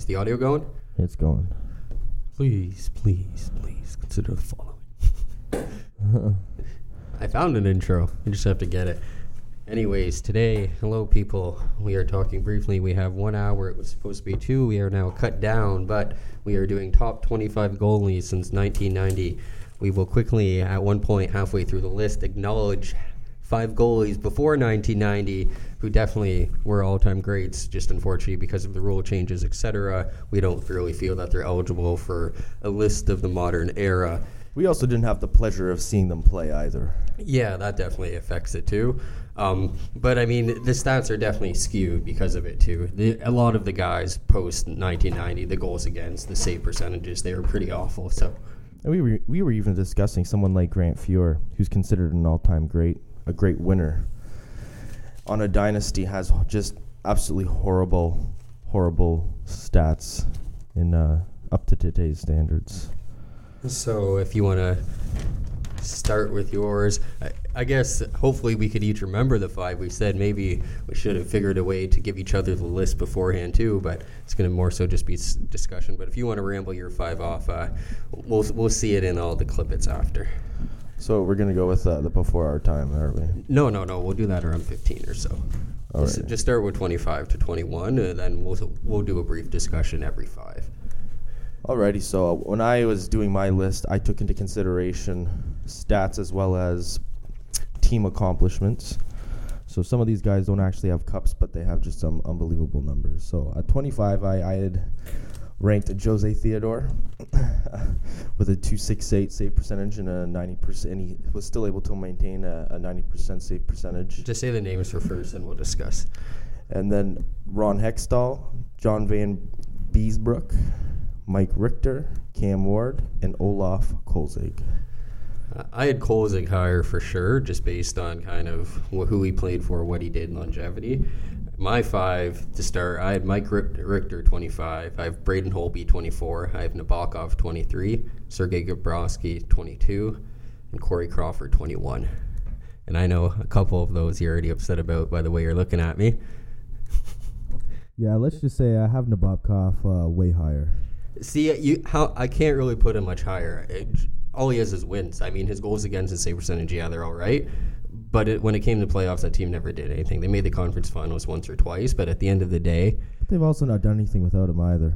Is the audio going? It's going. Please, please, please consider the following. I found an intro. You just have to get it. Anyways, today, hello people. We are talking briefly. We have one hour. It was supposed to be two. We are now cut down, but we are doing top 25 goalies since 1990. We will quickly, at one point halfway through the list, acknowledge five goalies before 1990 who definitely were all-time greats. Just unfortunately, because of the rule changes, etc., we don't really feel that they're eligible for a list of the modern era. We also didn't have the pleasure of seeing them play either. Yeah, that definitely affects it too. Um, but I mean, the stats are definitely skewed because of it too. The, a lot of the guys post 1990, the goals against, the save percentages, they were pretty awful. So And we were we were even discussing someone like Grant Fuhr, who's considered an all-time great, a great winner. On a dynasty, has just absolutely horrible, horrible stats in uh, up to today's standards. So if you want to start with yours, I, I guess hopefully we could each remember the five we said. Maybe we should have figured a way to give each other the list beforehand too, but it's going to more so just be s- discussion. But if you want to ramble your five off, uh, we'll we'll see it in all the clippets after. So we're gonna go with uh, the before our time, aren't we? No, no, no. We'll do that around 15 or so. All Just, right. just start with 25 to 21, and then we'll we'll do a brief discussion every five. Alrighty, so when I was doing my list, I took into consideration stats as well as team accomplishments. So some of these guys don't actually have cups, but they have just some unbelievable numbers. So at 25, I, I had ranked Jose Theodore with a 268 save percentage and a 90%. And he was still able to maintain a, a 90% save percentage. Just say the names for first, and we'll discuss. And then Ron Hextall, John Van Beesbrook, Mike Richter, Cam Ward, and Olaf Kolzig. I had Kolzig higher for sure, just based on kind of wh- who he played for, what he did, longevity. My five to start, I had Mike Richter, 25. I have Braden Holtby, 24. I have Nabokov, 23. Sergei Bobrovsky, 22. And Corey Crawford, 21. And I know a couple of those you're already upset about by the way you're looking at me. Yeah, let's just say I have Nabokov uh, way higher. See, you how I can't really put him much higher. It, all he has is wins. I mean, his goals against his save percentage, yeah, they're all right. But it, when it came to playoffs, that team never did anything. They made the conference finals once or twice, but at the end of the day, they've also not done anything without him either.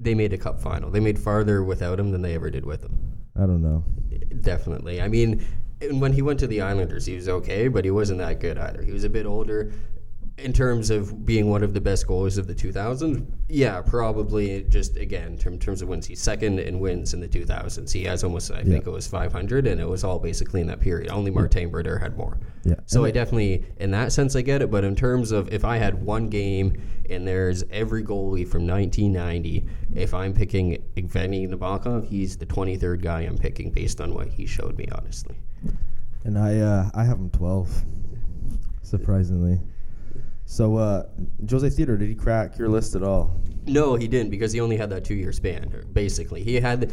they made a cup final. They made farther without him than they ever did with him. I don't know. Definitely. I mean, when he went to the Islanders, he was okay, but he wasn't that good either. He was a bit older. In terms of being one of the best goalies of the 2000s, yeah, probably just again, in terms of wins, he's second in wins in the 2000s. He has almost, I think it was 500, and it was all basically in that period. Only Martin Brodeur had more. Yeah. So And I definitely, in that sense, I get it. But in terms of if I had one game and there's every goalie from 1990, if I'm picking Evgeny Nabokov, he's the 23rd guy I'm picking based on what he showed me, honestly. And I uh, I have him 12, surprisingly. So, uh, Jose Theodore, did he crack your list at all? No, he didn't because he only had that two year span, basically. He had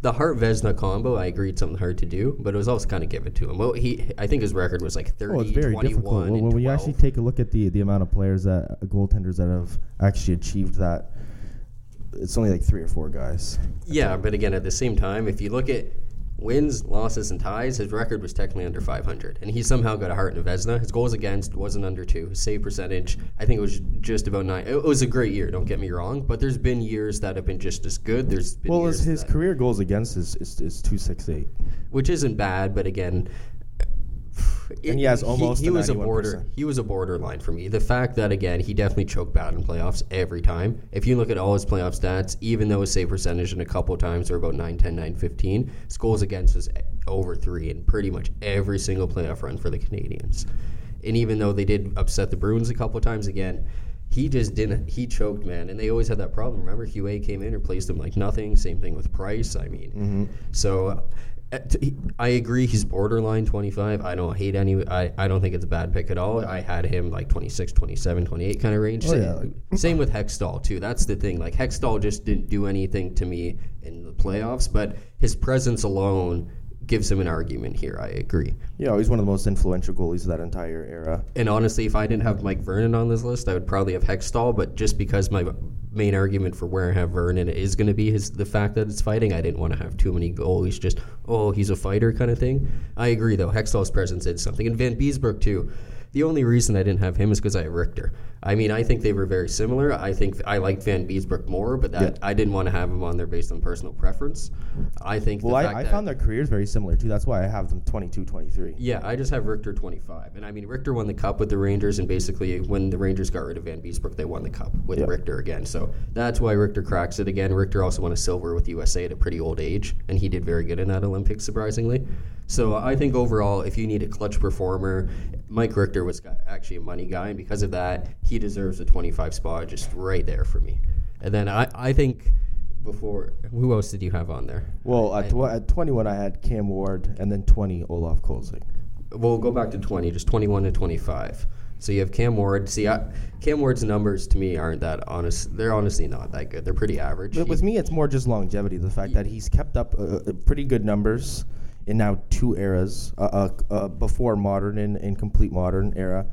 the Hart Vezina combo. I agreed something hard to do, but it was also kind of given to him. Well, he, I think his record was like 30, Oh, it's very 21, difficult. When, and when you actually take a look at the, the amount of players that uh, goaltenders that have actually achieved that, it's only like three or four guys. Yeah, but again, at the same time, if you look at wins, losses, and ties, his record was technically under 500, and he somehow got a Hart in a Vezina. His goals against wasn't under two. His save percentage, I think it was just about nine. It was a great year. Don't get me wrong, but there's been years that have been just as good. There's been Well, his, career goals against is is, is two six eight. which isn't bad, but again. And he has almost he, a was a 91%. border he was a borderline for me. The fact that again he definitely choked bad in playoffs every time. If you look at all his playoff stats, even though his save percentage in a couple times were about 9 10 9 15, his goals against was over 3 in pretty much every single playoff run for the Canadiens. And even though they did upset the Bruins a couple times again, he just didn't he choked man and they always had that problem remember Huet came in and replaced him like nothing same thing with Price I mean so uh, t- Uh, I agree he's borderline 25 I don't hate any I, I don't think it's a bad pick at all. I had him like 26 27 28 kind of range. Oh, same, yeah, same with Hextall too. That's the thing like Hextall just didn't do anything to me in the playoffs but his presence alone gives him an argument here I agree. Yeah, he's one of the most influential goalies of that entire era. and honestly, if I didn't have Mike Vernon on this list, I would probably have Hextall. But just because my main argument for where I have Vernon is going to be his the fact that it's fighting. I didn't want to have too many goalies just oh he's a fighter kind of thing. I agree though. Hextall's presence did something, and Vanbiesbrouck too. The only reason I didn't have him is because I have Richter. I mean, I think they were very similar. I think I liked Vanbiesbrouck more, but that Yeah. I didn't want to have him on there based on personal preference. I think. Well, I, I found their careers very similar too. That's why I have them 22, 23. Yeah, I just have Richter 25. And I mean, Richter won the cup with the Rangers, and basically, when the Rangers got rid of Vanbiesbrouck, they won the cup with Yeah. Richter again. So that's why Richter cracks it again. Richter also won a silver with USA at a pretty old age, and he did very good in that Olympics, surprisingly. So I think overall, if you need a clutch performer, Mike Richter was actually a money guy, and because of that, he deserves a 25 spot just right there for me. And then I, I think before, who else did you have on there? Well, at, tw- at 21, I had Cam Ward, and then 20, Olaf Kolzig. We'll go back to 20, just 21 to 25. So you have Cam Ward. See, I, Cam Ward's numbers to me aren't that honest. They're honestly not that good. They're pretty average. But with me, it's more just longevity. The fact that he's kept up uh, uh, pretty good numbers in now two eras, uh, uh, uh, before modern and, and complete modern era.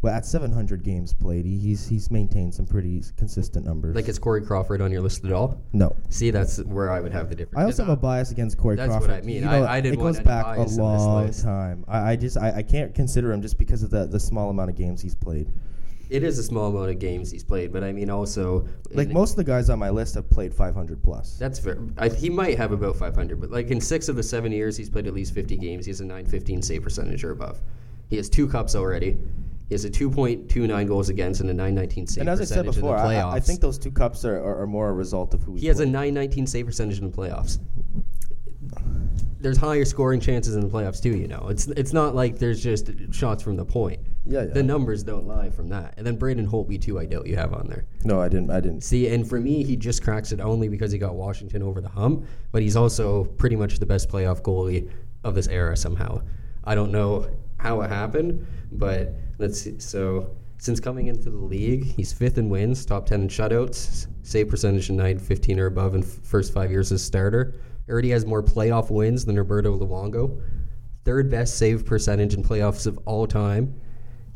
Well, at 700 games played, he, he's he's maintained some pretty consistent numbers. like, is Corey Crawford on your list at all? no, See, that's where I would have the difference. I also have a bias against Corey Crawford. That's what I mean. You I- know, I didn't it goes back a bias in this long time. I, I just I, I can't consider him just because of the the small amount of games he's played. It is a small amount of games he's played, but I mean, also. Like most of the guys on my list have played 500 plus. That's fair. I, he might have about 500, but like in six of the seven years he's played at least 50 games, he has a 915 save percentage or above. He has two cups already. He has a 2.29 goals against and a 919 save and as I said before, I. I think those two cups are, are, are more a result of who he has a 919 save percentage in the playoffs. There's higher scoring chances in the playoffs too. You know, it's it's not like there's just shots from the point. Yeah, yeah. The numbers don't lie from that. And then Braden Holtby too. I doubt you have on there. No, I didn't. I didn't. See, and for me, he just cracks it only because he got Washington over the hump, but he's also pretty much the best playoff goalie of this era somehow. I don't know how it happened, but let's see. So, since coming into the league, he's fifth in wins, top 10 in shutouts, save percentage in 915 or above in f- first five years as starter. Already has more playoff wins than Roberto Luongo. Third best save percentage in playoffs of all time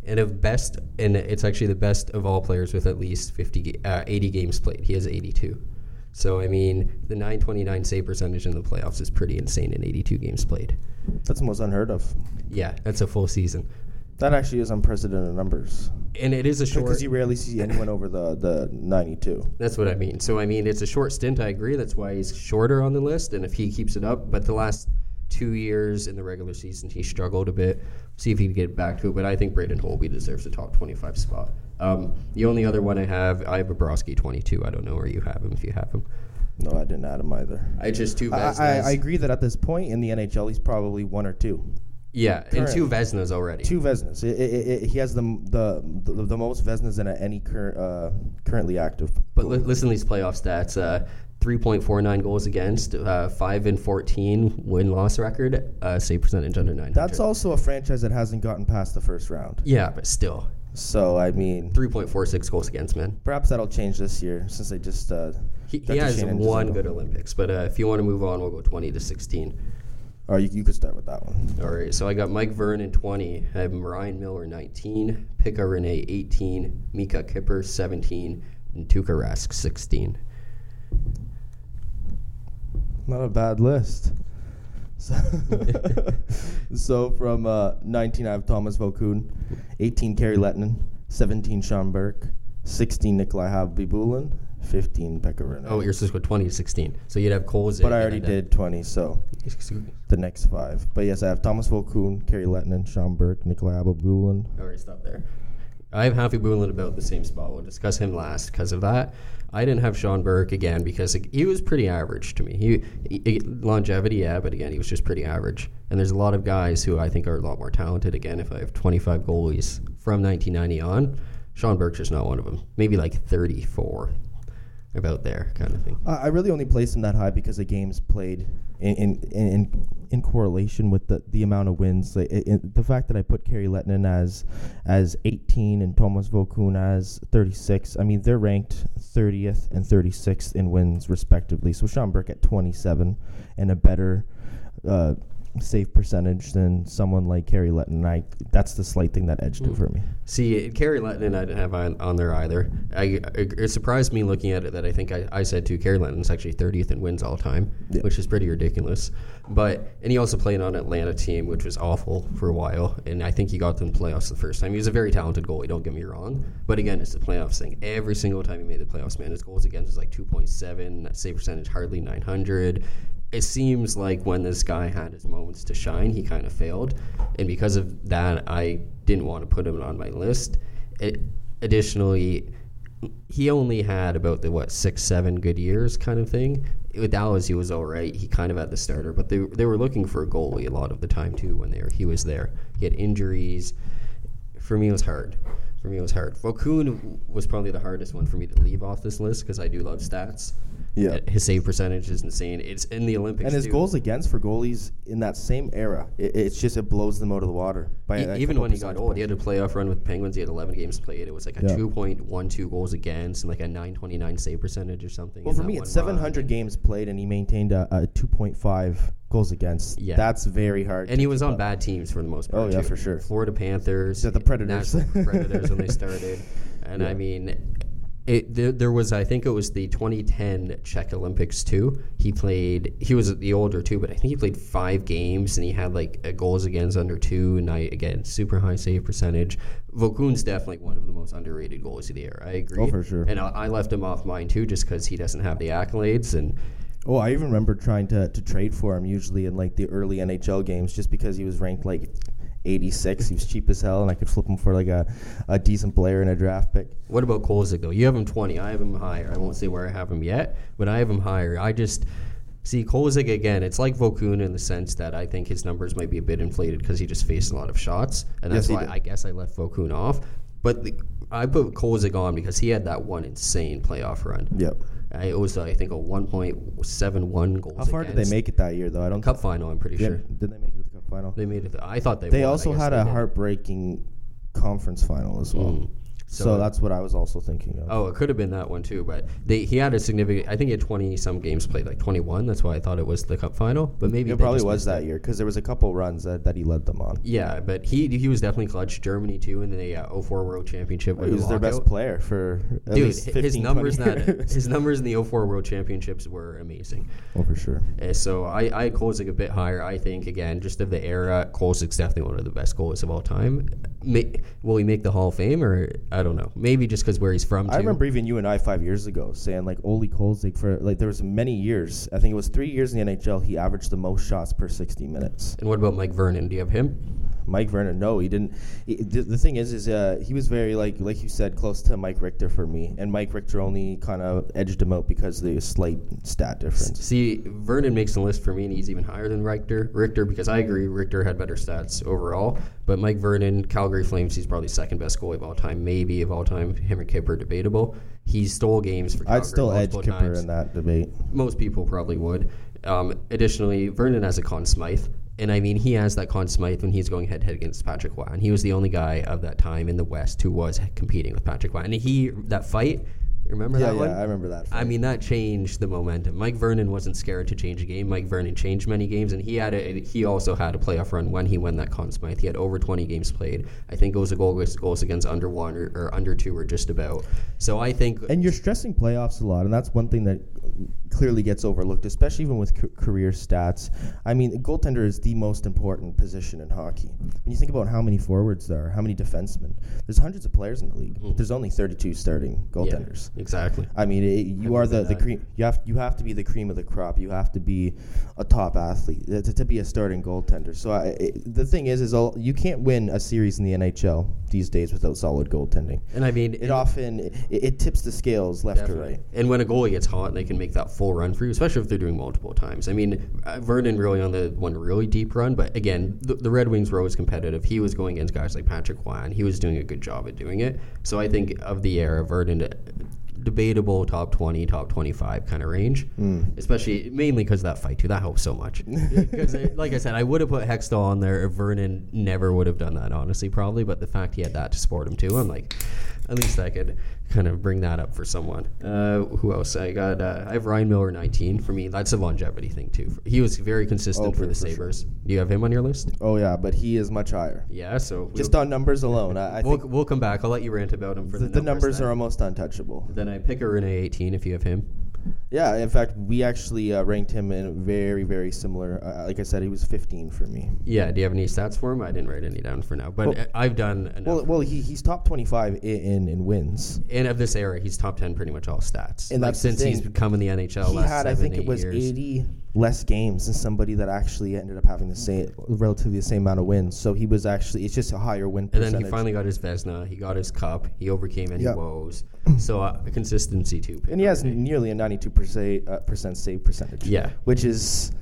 and of best, and it's actually the best of all players with at least 50, ga- uh, 80 games played. He has 82. So I mean, the 929 save percentage in the playoffs is pretty insane in 82 games played. That's almost unheard of. Yeah, that's a full season, That actually is unprecedented numbers and it is a short. because you rarely see anyone over the the 92. That's what I mean. So I mean, it's a short stint. I agree. That's why he's shorter on the list, and if he keeps it up, but the last two years in the regular season, he struggled a bit. See if he can get back to it. But I think Braden Holtby deserves a top twenty-five spot. Um, the only other one I have, I have a Bobrovsky twenty-two. I don't know where you have him if you have him. No, I didn't add him either. I just two I, Vezinas. I, I agree that at this point in the NHL, he's probably one or two. yeah, and two Vezinas already. Two Vezinas. It, it, it, he has the, the the the most Vezinas in any current uh, currently active. But li- listen to these playoff stats. Uh, 3.49 goals against, uh, 5 and 14 win loss record, uh, save percentage under 900. That's also a franchise that hasn't gotten past the first round. Yeah, but still. So I mean, 3.46 goals against, man. perhaps that'll change this year since they just. Uh, He, he has Shannon one good Olympics, but uh, if you want to move on, we'll go 20 to 16. Or you, you could start with that one. All right, so I got Mike Vernon 20, I have Ryan Miller 19, Pekka Rinne 18, Mika Kipper 17, and Tuukka Rask 16. Not a bad list. So, so from uh, 19, I have Thomas Vokoun, 18, Kari Lehtonen, 17, Sean Burke, 16, Nikolai Khabibulin, 15, Pekka Rinne. Oh, you're supposed to go 20 to 16. So you'd have Coles. but I already did 20, so the next five. But yes, I have Thomas Vokoun, Kari Lehtonen, Sean Burke, Nikolai Khabibulin. All right, stop there. I have Khabibulin about the same spot. We'll discuss him last because of that. I didn't have Sean Burke again because he was pretty average to me. He, he longevity, yeah, but again, he was just pretty average. And there's a lot of guys who I think are a lot more talented. Again, if I have 25 goalies from 1990 on, Sean Burke's just not one of them. Maybe like 34, about there kind of thing. I really only placed him that high because the games played in in, in, in correlation with the, the amount of wins. Like, the fact that I put Kari Lehtonen as as 18 and Thomas Vokoun as 36. I mean, they're ranked 30th and 36th in wins respectively. So Sean Burke at 27 and a better uh, save percentage than someone like Kari Letton. I that's the slight thing that edged it hmm. for me. See, Kari Letton, I didn't have on, on there either. I, it surprised me looking at it that I think I, I said too. Kari Letton's actually 30th in wins all time, Yeah. which is pretty ridiculous. But and he also played on an Atlanta team, which was awful for a while. And I think he got them playoffs the first time. He was a very talented goalie. Don't get me wrong. But again, it's the playoffs thing. Every single time he made the playoffs, man, his goals against was like 2.7, save percentage hardly 900 it seems like when this guy had his moments to shine, he kind of failed, and because of that, I didn't want to put him on my list. It, additionally, he only had about the what six, seven good years kind of thing. With Dallas, he was all right. He kind of had the starter, but they they were looking for a goalie a lot of the time too when they were he was there. He had injuries. For me, it was hard. For me, it was hard. Vokoun was probably the hardest one for me to leave off this list because I do love stats. Yeah. His save percentage is insane. It's in the Olympics. And his too. goals against for goalies in that same era, it, it's just it blows them out of the water. By E- even when he got old, he had a playoff run with Penguins. He had 11 games played. It was like a Yeah. 2.12 goals against and like a 929 save percentage or something. Well, for me, it's run. 700 games played, and he maintained a, a 2.5 goals against. Yeah. that's very hard. And he was on up. bad teams for the most part. Oh, yeah, too. for sure. Florida Panthers, Yeah, the Predators. Nashville Predators when they started, and I mean, it, there, there was I think it was the 2010 Czech Olympics too. He played. He was the older too, but I think he played five games and he had like goals against under two, and I again super high save percentage. Vokoun's definitely one of the most underrated goalies of the era. I agree. Oh, for sure. And I, I left him off mine too, just because he doesn't have the accolades and. Oh, I even remember trying to, to trade for him usually in like the early NHL games just because he was ranked like 86. He was cheap as hell, and I could flip him for like a, a decent player in a draft pick. What about Kolzig though? You have him twenty. I have him higher. I won't say where I have him yet, but I have him higher. I just see Kolzig again. It's like Vokoun in the sense that I think his numbers might be a bit inflated because he just faced a lot of shots, and that's Yes, why did. I guess I left Vokoun off. But the, I put Kolzig on because he had that one insane playoff run. Yep. I, it was I think a one point seven one goals. How far did they make it that year, though? I don't. Cup final? I'm pretty Yeah, sure Did they make it to the cup final? they made it. I thought they. They won. Also had a heartbreaking conference final as well. Mm. So, So- that's what I was also thinking of. Oh, it could have been that one too, but they, he had a significant. I think he had twenty some games played, like twenty one. That's why I thought it was the cup final. But maybe it probably was that it. year because there was a couple runs that, that he led them on. Yeah, but he he was definitely clutch. Germany too in the uh, 04 World Championship. He was their best player for Dude, least 15, his numbers that his numbers in the 04 World Championships were amazing. oh, for sure. Uh, so I I Kolzig a bit higher. I think again, just of the era, Kolzig's definitely one of the best goalies of all time. May, will he make the Hall of Fame or I don't know? Maybe just because where he's from. Too. I remember even you and I five years ago saying like Oli Kolzig for like there was many years. I think it was three years in the NHL. He averaged the most shots per sixty minutes. And what about Mike Vernon? Do you have him? Mike Vernon, no, he didn't. He, the, the thing is, is uh, he was very like like you said, close to Mike Richter for me, and Mike Richter only kind of edged him out because of the slight stat difference. See, Vernon makes the list for me, and he's even higher than Richter. Richter, because I agree, Richter had better stats overall. But Mike Vernon, Calgary Flames, he's probably second best goalie of all time, maybe of all time. Him and Kipper debatable. He stole games for Calgary I'd still edge Kipper times. in that debate. Most people probably would. Um, additionally, Vernon has a Conn Smythe. And I mean, he has that Conn Smythe when he's going head to head against Patrick Roy. And he was the only guy of that time in the West who was competing with Patrick Roy. And he, that fight, remember Yeah, that yeah, one? I remember that. I mean, that changed the momentum. Mike Vernon wasn't scared to change a game. Mike Vernon changed many games, and he had a, he also had a playoff run when he won that Conn Smythe. He had over 20 games played. I think it was a goal against, goals against under one or, or under two or just about. So I think And you're stressing playoffs a lot, and that's one thing that clearly gets overlooked, especially even with c- career stats. I mean, a goaltender is the most important position in hockey. When you think about how many forwards there are, how many defensemen, there's hundreds of players in the league, but there's only 32 starting yeah, goaltenders. exactly. I mean, it, you I are the, the cream. You have you have to be the cream of the crop. You have to be a top athlete uh, to, to be a starting goaltender. So I, it, the thing is, is all, you can't win a series in the NHL these days without solid goaltending. And I mean, It often it, it tips the scales left to right. And when a goalie gets hot, they can make that full run for you, especially if they're doing multiple times. I mean, uh, Vernon really on the one really deep run, but again, the, the Red Wings were always competitive. He was going against guys like Patrick Roy, and he was doing a good job at doing it. So I think of the era, Vernon, uh, debatable top 20, top 25 kind of range, especially mainly because of that fight, too. That helps so much. Because, like I said, I would have put Hextall on there if Vernon never would have done that, honestly, probably. But the fact he had that to support him, too, I'm like, at least I could kind of bring that up for someone. Uh, who else? I got. Uh, I have Ryan Miller, 19. For me, that's a longevity thing too. He was very consistent Oh, for for- the for sure. Sabres. Do you have him on your list? Oh yeah, but he is much higher. Yeah. So Just on numbers alone, I, I we'll, we'll come back. I'll let you rant about him for the, the, the numbers then. are almost untouchable. Then I Pekka Rinne 18 if you have him. Yeah, in fact, we actually uh, ranked him in very, very similar. Uh, like I said, he was 15 for me. Yeah. Do you have any stats for him? I didn't write any down for now, but Well- I've done enough. Well, well, he, he's top 25 in, in, in wins. and of this era, he's top 10 pretty much all stats. And like since he's become in the NHL. he last had, I think it was years. 80 less games than somebody that actually ended up having the same, relatively the same amount of wins. So he was actually, it's just a higher win And percentage. then he finally got his Vezina. He got his cup. He overcame any Yeah. woes. So uh, consistency too. and he has nearly a 92% uh, percent save percentage. Yeah. Which is,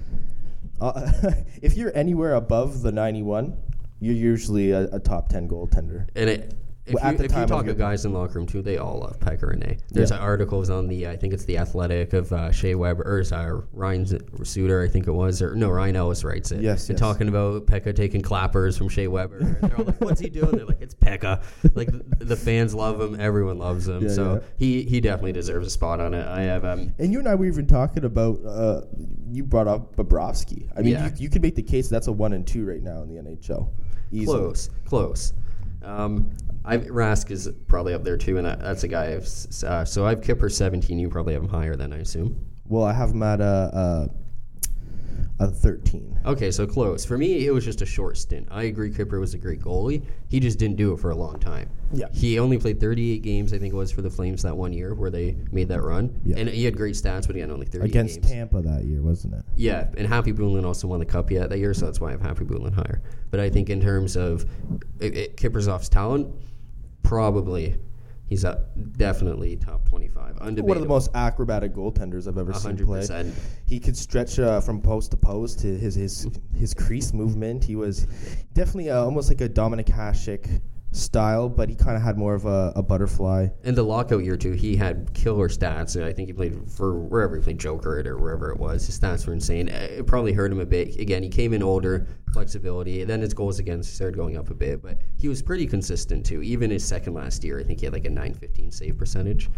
uh, if you're anywhere above the 91, you're usually a, a top 10 goaltender. And it, if, Well, you, the if you talk to guys in locker room too, they all love Pekka Rinne. There's Yeah. articles on the I think it's the Athletic of uh, Shea Weber or sorry, Ryan Suter, I think it was, or no, Ryan Ellis writes it. Yes, and yes. talking about Pekka taking clappers from Shea Weber. And they're all like, "What's he doing?" They're like, "It's Pekka." Like th- the fans love him, everyone loves him. Yeah, so yeah. he he definitely deserves a spot on it. I have um, And you and I were even talking about. Uh, you brought up Bobrovsky. I mean, you, you could make the case that's a one and two right now in the NHL. Easily. Close, close. Um, I Rask is probably up there too, and that, that's a guy. I've, uh, so I've Kipper seventeen. You probably have him higher than I assume. Well, I have him at a a, a thirteen. Okay, so close. For me, it was just a short stint. I agree, Kipper was a great goalie. He just didn't do it for a long time. Yeah. He only played 38 games, I think it was for the Flames that one year where they made that run. Yeah. And he had great stats, but he had only 30 Against games. Tampa that year, wasn't it? Yeah, and Khabibulin also won the cup yet that year, so that's why I have Khabibulin higher. But I think in terms of it, it, Kiprusoff's talent, probably he's up definitely top 25. Undebatable. One of the most acrobatic goaltenders I've ever seen play. He could stretch uh, from post to post. To his his his crease movement. He was definitely uh, almost like a Dominik Hasek style, but he kind of had more of a, a butterfly. In the lockout year too, he had killer stats. And I think he played for wherever he played, Joker or wherever it was. His stats were insane. Uh, It probably hurt him a bit. Again, he came in older, flexibility. and Then his goals against started going up a bit, but he was pretty consistent too. Even his second last year, I think he had like a 915 save percentage.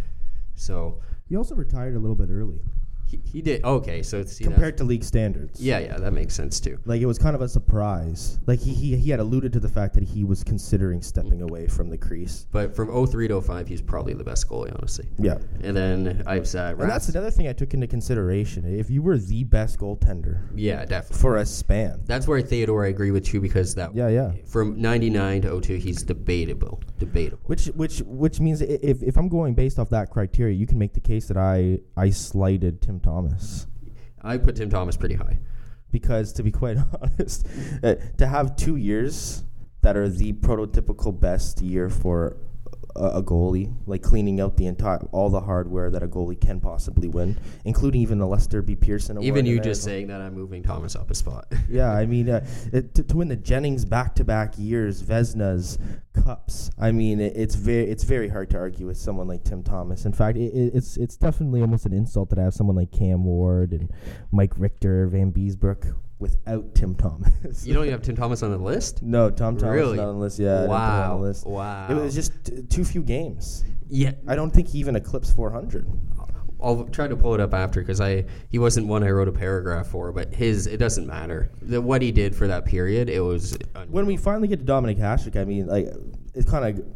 So He also retired a little bit early he, he did okay. So see, compared to league standards. yeah, yeah, that makes sense too. Like it was kind of a surprise. Like he, he he had alluded to the fact that he was considering stepping mm. away from the crease. But from 03 to 05, he's probably the best goalie, honestly. Yeah. And then I've said, And that's another thing I took into consideration. If you were the best goaltender yeah, definitely. for a span. That's where Theodore I agree with you because that Yeah, yeah. from 99 to 02 he's debatable debatable Which which which means if if I'm going based off that criteria, you can make the case that I I slighted Tim Thomas. I put Tim Thomas pretty high Because to be quite honest, uh, to have two years that are the prototypical best year for a, a goalie, like cleaning out the entire all the hardware that a goalie can possibly win, including even the Lester B. Pearson award. even you just saying that I'm moving Thomas up a spot Yeah, I mean, uh, it, to, to win the Jennings back-to-back years, Vezina's cups. I mean, it, it's very it's very hard to argue with someone like Tim Thomas. In fact, it- it's it's definitely almost an insult that I have someone like Cam Ward and Mike Richter, Vanbiesbrouck without Tim Thomas. you don't even have Tim Thomas on the list no, Tom Thomas Really? not on the list. Yeah, I didn't put him on wow the list. wow It was just t- too few games. yeah I don't think he even eclipsed 400. I'll try to pull it up after because I he wasn't one I wrote a paragraph for but his it doesn't matter the, what he did for that period it was when we finally get to Dominik Hasek, I mean, like, it's kind of,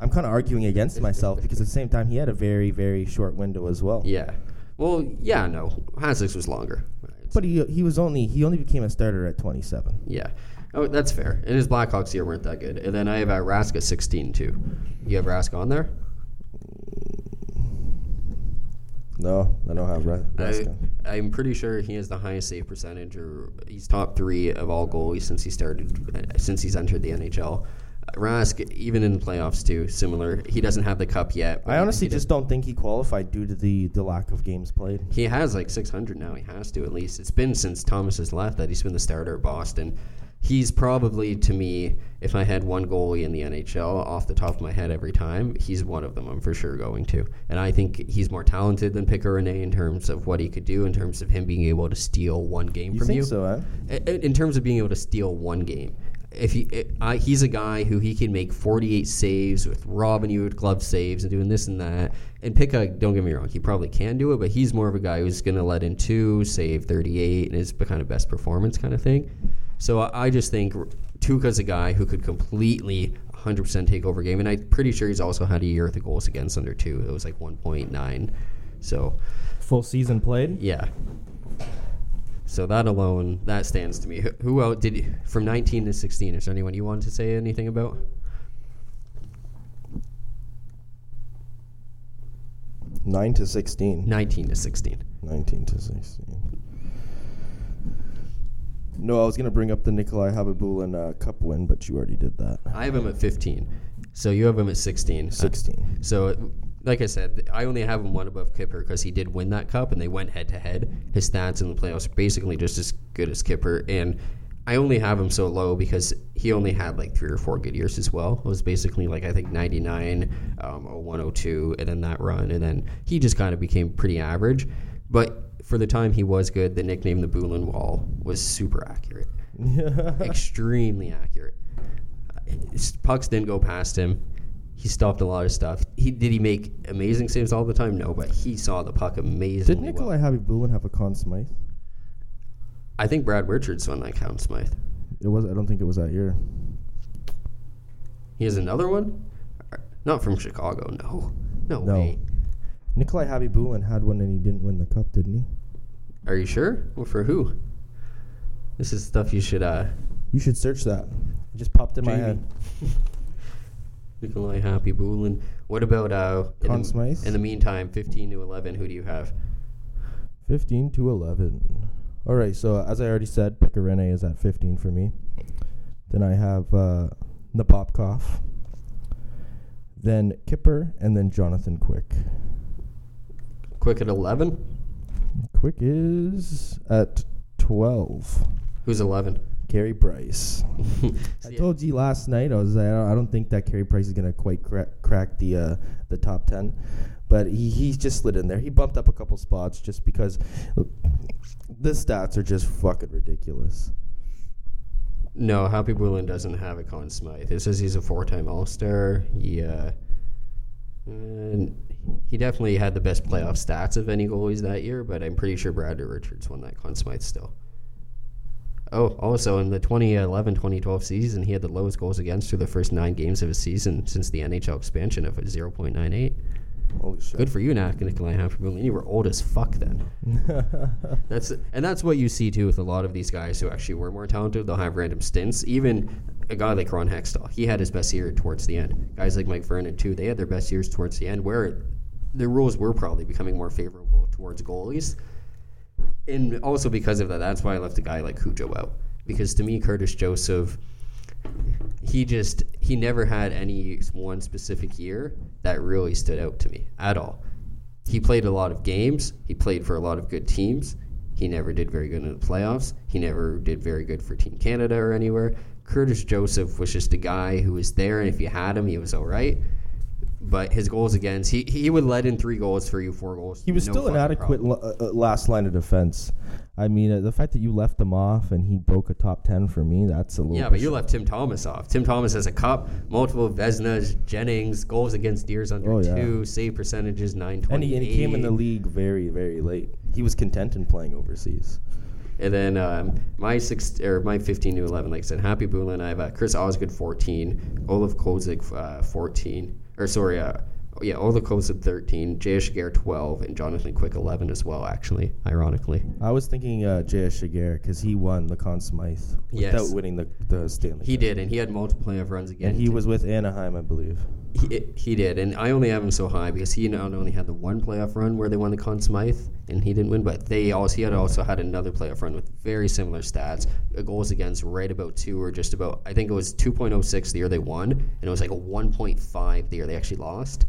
I'm kind of arguing against myself because at the same time he had a very, very short window as well. yeah well yeah no Hasek's was longer But he he was only he only became a starter at 27. Yeah. Oh, that's fair. And his Blackhawks here weren't that good. And then I have uh, Raska 16 too. You have Raska on there? No, I don't have Ra- I, I'm pretty sure he has the highest save percentage, or he's top three of all goalies since he started, uh, since he's entered the NHL. Rask, even in the playoffs too, similar. He doesn't have the cup yet. I honestly just don't think he qualified due to the the lack of games played. He has like 600 now. He has to at least. It's been since Thomas has left that he's been the starter at Boston. He's probably to me, if I had one goalie in the NHL off the top of my head every time, he's one of them. I'm for sure going to, and I think he's more talented than Pekka Rinne in terms of what he could do, in terms of him being able to steal one game You from think you. so, eh? In terms of being able to steal one game, if he, it, I, he's a guy who he can make 48 saves with you with glove saves and doing this and that. And Pekka, don't get me wrong, he probably can do it, but he's more of a guy who's going to let in two, save 38, and his kind of best performance kind of thing. So I, I just think Tuukka's a guy who could completely 100% take over game, and I'm pretty sure he's also had a year with the goals against under two. It was like 1.9. So Full season played. yeah. So that alone, that stands to me. Who, who else did you, from 19 to 16? Is there anyone you wanted to say anything about? Nine to sixteen. 19 to 16. 19 to 16. No, I was going to bring up the Nikolai Khabibulin uh, Cup win, but you already did that. I have him at 15. So you have him at 16. 16. So, like I said, I only have him one above Kipper because he did win that cup and they went head to head. His stats in the playoffs are basically just as good as Kipper. And I only have him so low because he only had like three or four good years as well. It was basically like, I think, 99, um, 0102, and then that run. And then he just kind of became pretty average. But for the time he was good, the nickname the Bulin Wall was super accurate. Extremely accurate. Pucks didn't go past him. He stopped a lot of stuff. He did he make amazing saves all the time? No, but he saw the puck amazingly. Did Nikolai well. Khabibulin have a Conn Smythe? I think Brad Richards won that Conn Smythe. It was. I don't think it was that year. He has another one. Not from Chicago. No, no, No. way. Nikolai Khabibulin had one and he didn't win the cup, didn't he? Are you sure? Well, for who? This is stuff you should. uh You should search that. It just popped in my Jamie. head. Nikolai Khabibulin. What about uh? in Conn the- In the meantime, fifteen to eleven. Who do you have? 15 to 11. All right, so as I already said, Pekka Rinne is at 15 for me. Then I have uh, then Kipper, and then Jonathan Quick. Quick at eleven. Quick is at 12. Who's eleven? Carey Price. I See, told you last night I was I don't, I don't think that Carey Price is gonna quite crack, crack the uh, the top ten, but he he's just slid in there. He bumped up a couple spots just because the stats are just fucking ridiculous. No, Khabibulin doesn't have a Conn Smythe. It says he's a four-time All-Star. He, uh, and he definitely had the best playoff stats of any goalies that year, but I'm pretty sure Brad Richards won that Conn Smythe still. Oh, also in the 2011-2012 season, he had the lowest goals against through the first nine games of his season since the NHL expansion of 0.98. Holy shit! Good for you, Nikolai Bulin. You were old as fuck then. That's and that's what you see too with a lot of these guys who actually were more talented. They'll have random stints. Even a guy like Ron Hextall, he had his best year towards the end. Guys like Mike Vernon too, they had their best years towards the end, where the rules were probably becoming more favorable towards goalies. And also because of that, that's why I left a guy like Cujo out. Because to me, Curtis Joseph, he just he never had any one specific year that really stood out to me at all. He played a lot of games. He played for a lot of good teams. He never did very good in the playoffs. He never did very good for Team Canada or anywhere. Curtis Joseph was just a guy who was there, and if you had him, he was all right. But his goals against, he he would let in three goals for you, four goals. He was no still an adequate l- uh, uh, last line of defense. I mean, uh, the fact that you left him off and he broke a top ten for me, that's a little. Yeah, but you left Tim Thomas off. Tim Thomas has a cup, multiple Vezinas, Jennings, goals against Deers under Oh, yeah. two, save percentages nine twenty. and he, and he came in the league very, very late. He was content in playing overseas. And then um, my six or my fifteen to eleven, like I said, Khabibulin. I have uh, Chris Osgood fourteen, Olaf Kolzig uh, fourteen, or sorry, uh, yeah, Olaf at thirteen, Jay Giguere twelve, and Jonathan Quick eleven as well. Actually, ironically, I was thinking uh, J.S. Giguere because he won the Conn Smythe Yes. without winning the, the Stanley he Cup. did, and he had multiple playoff runs again. And he too. was with Anaheim, I believe. He, he did, and I only have him so high because he not only had the one playoff run where they won the Conn Smythe and he didn't win, but they also he had also had another playoff run with very similar stats, uh, goals against right about two or just about. I think it was 2.06 the year they won, and it was like a 1.5 the year they actually lost.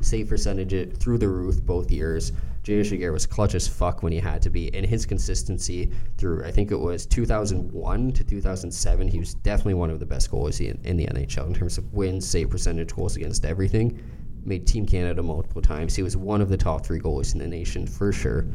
Save percentage through the roof both years. Jay Giguere was clutch as fuck when he had to be, and his consistency through I think it was 2001 to 2007. He was definitely one of the best goalies in, in the NHL in terms of wins, save percentage, goals against everything. Made Team Canada multiple times. He was one of the top three goalies in the nation for sure.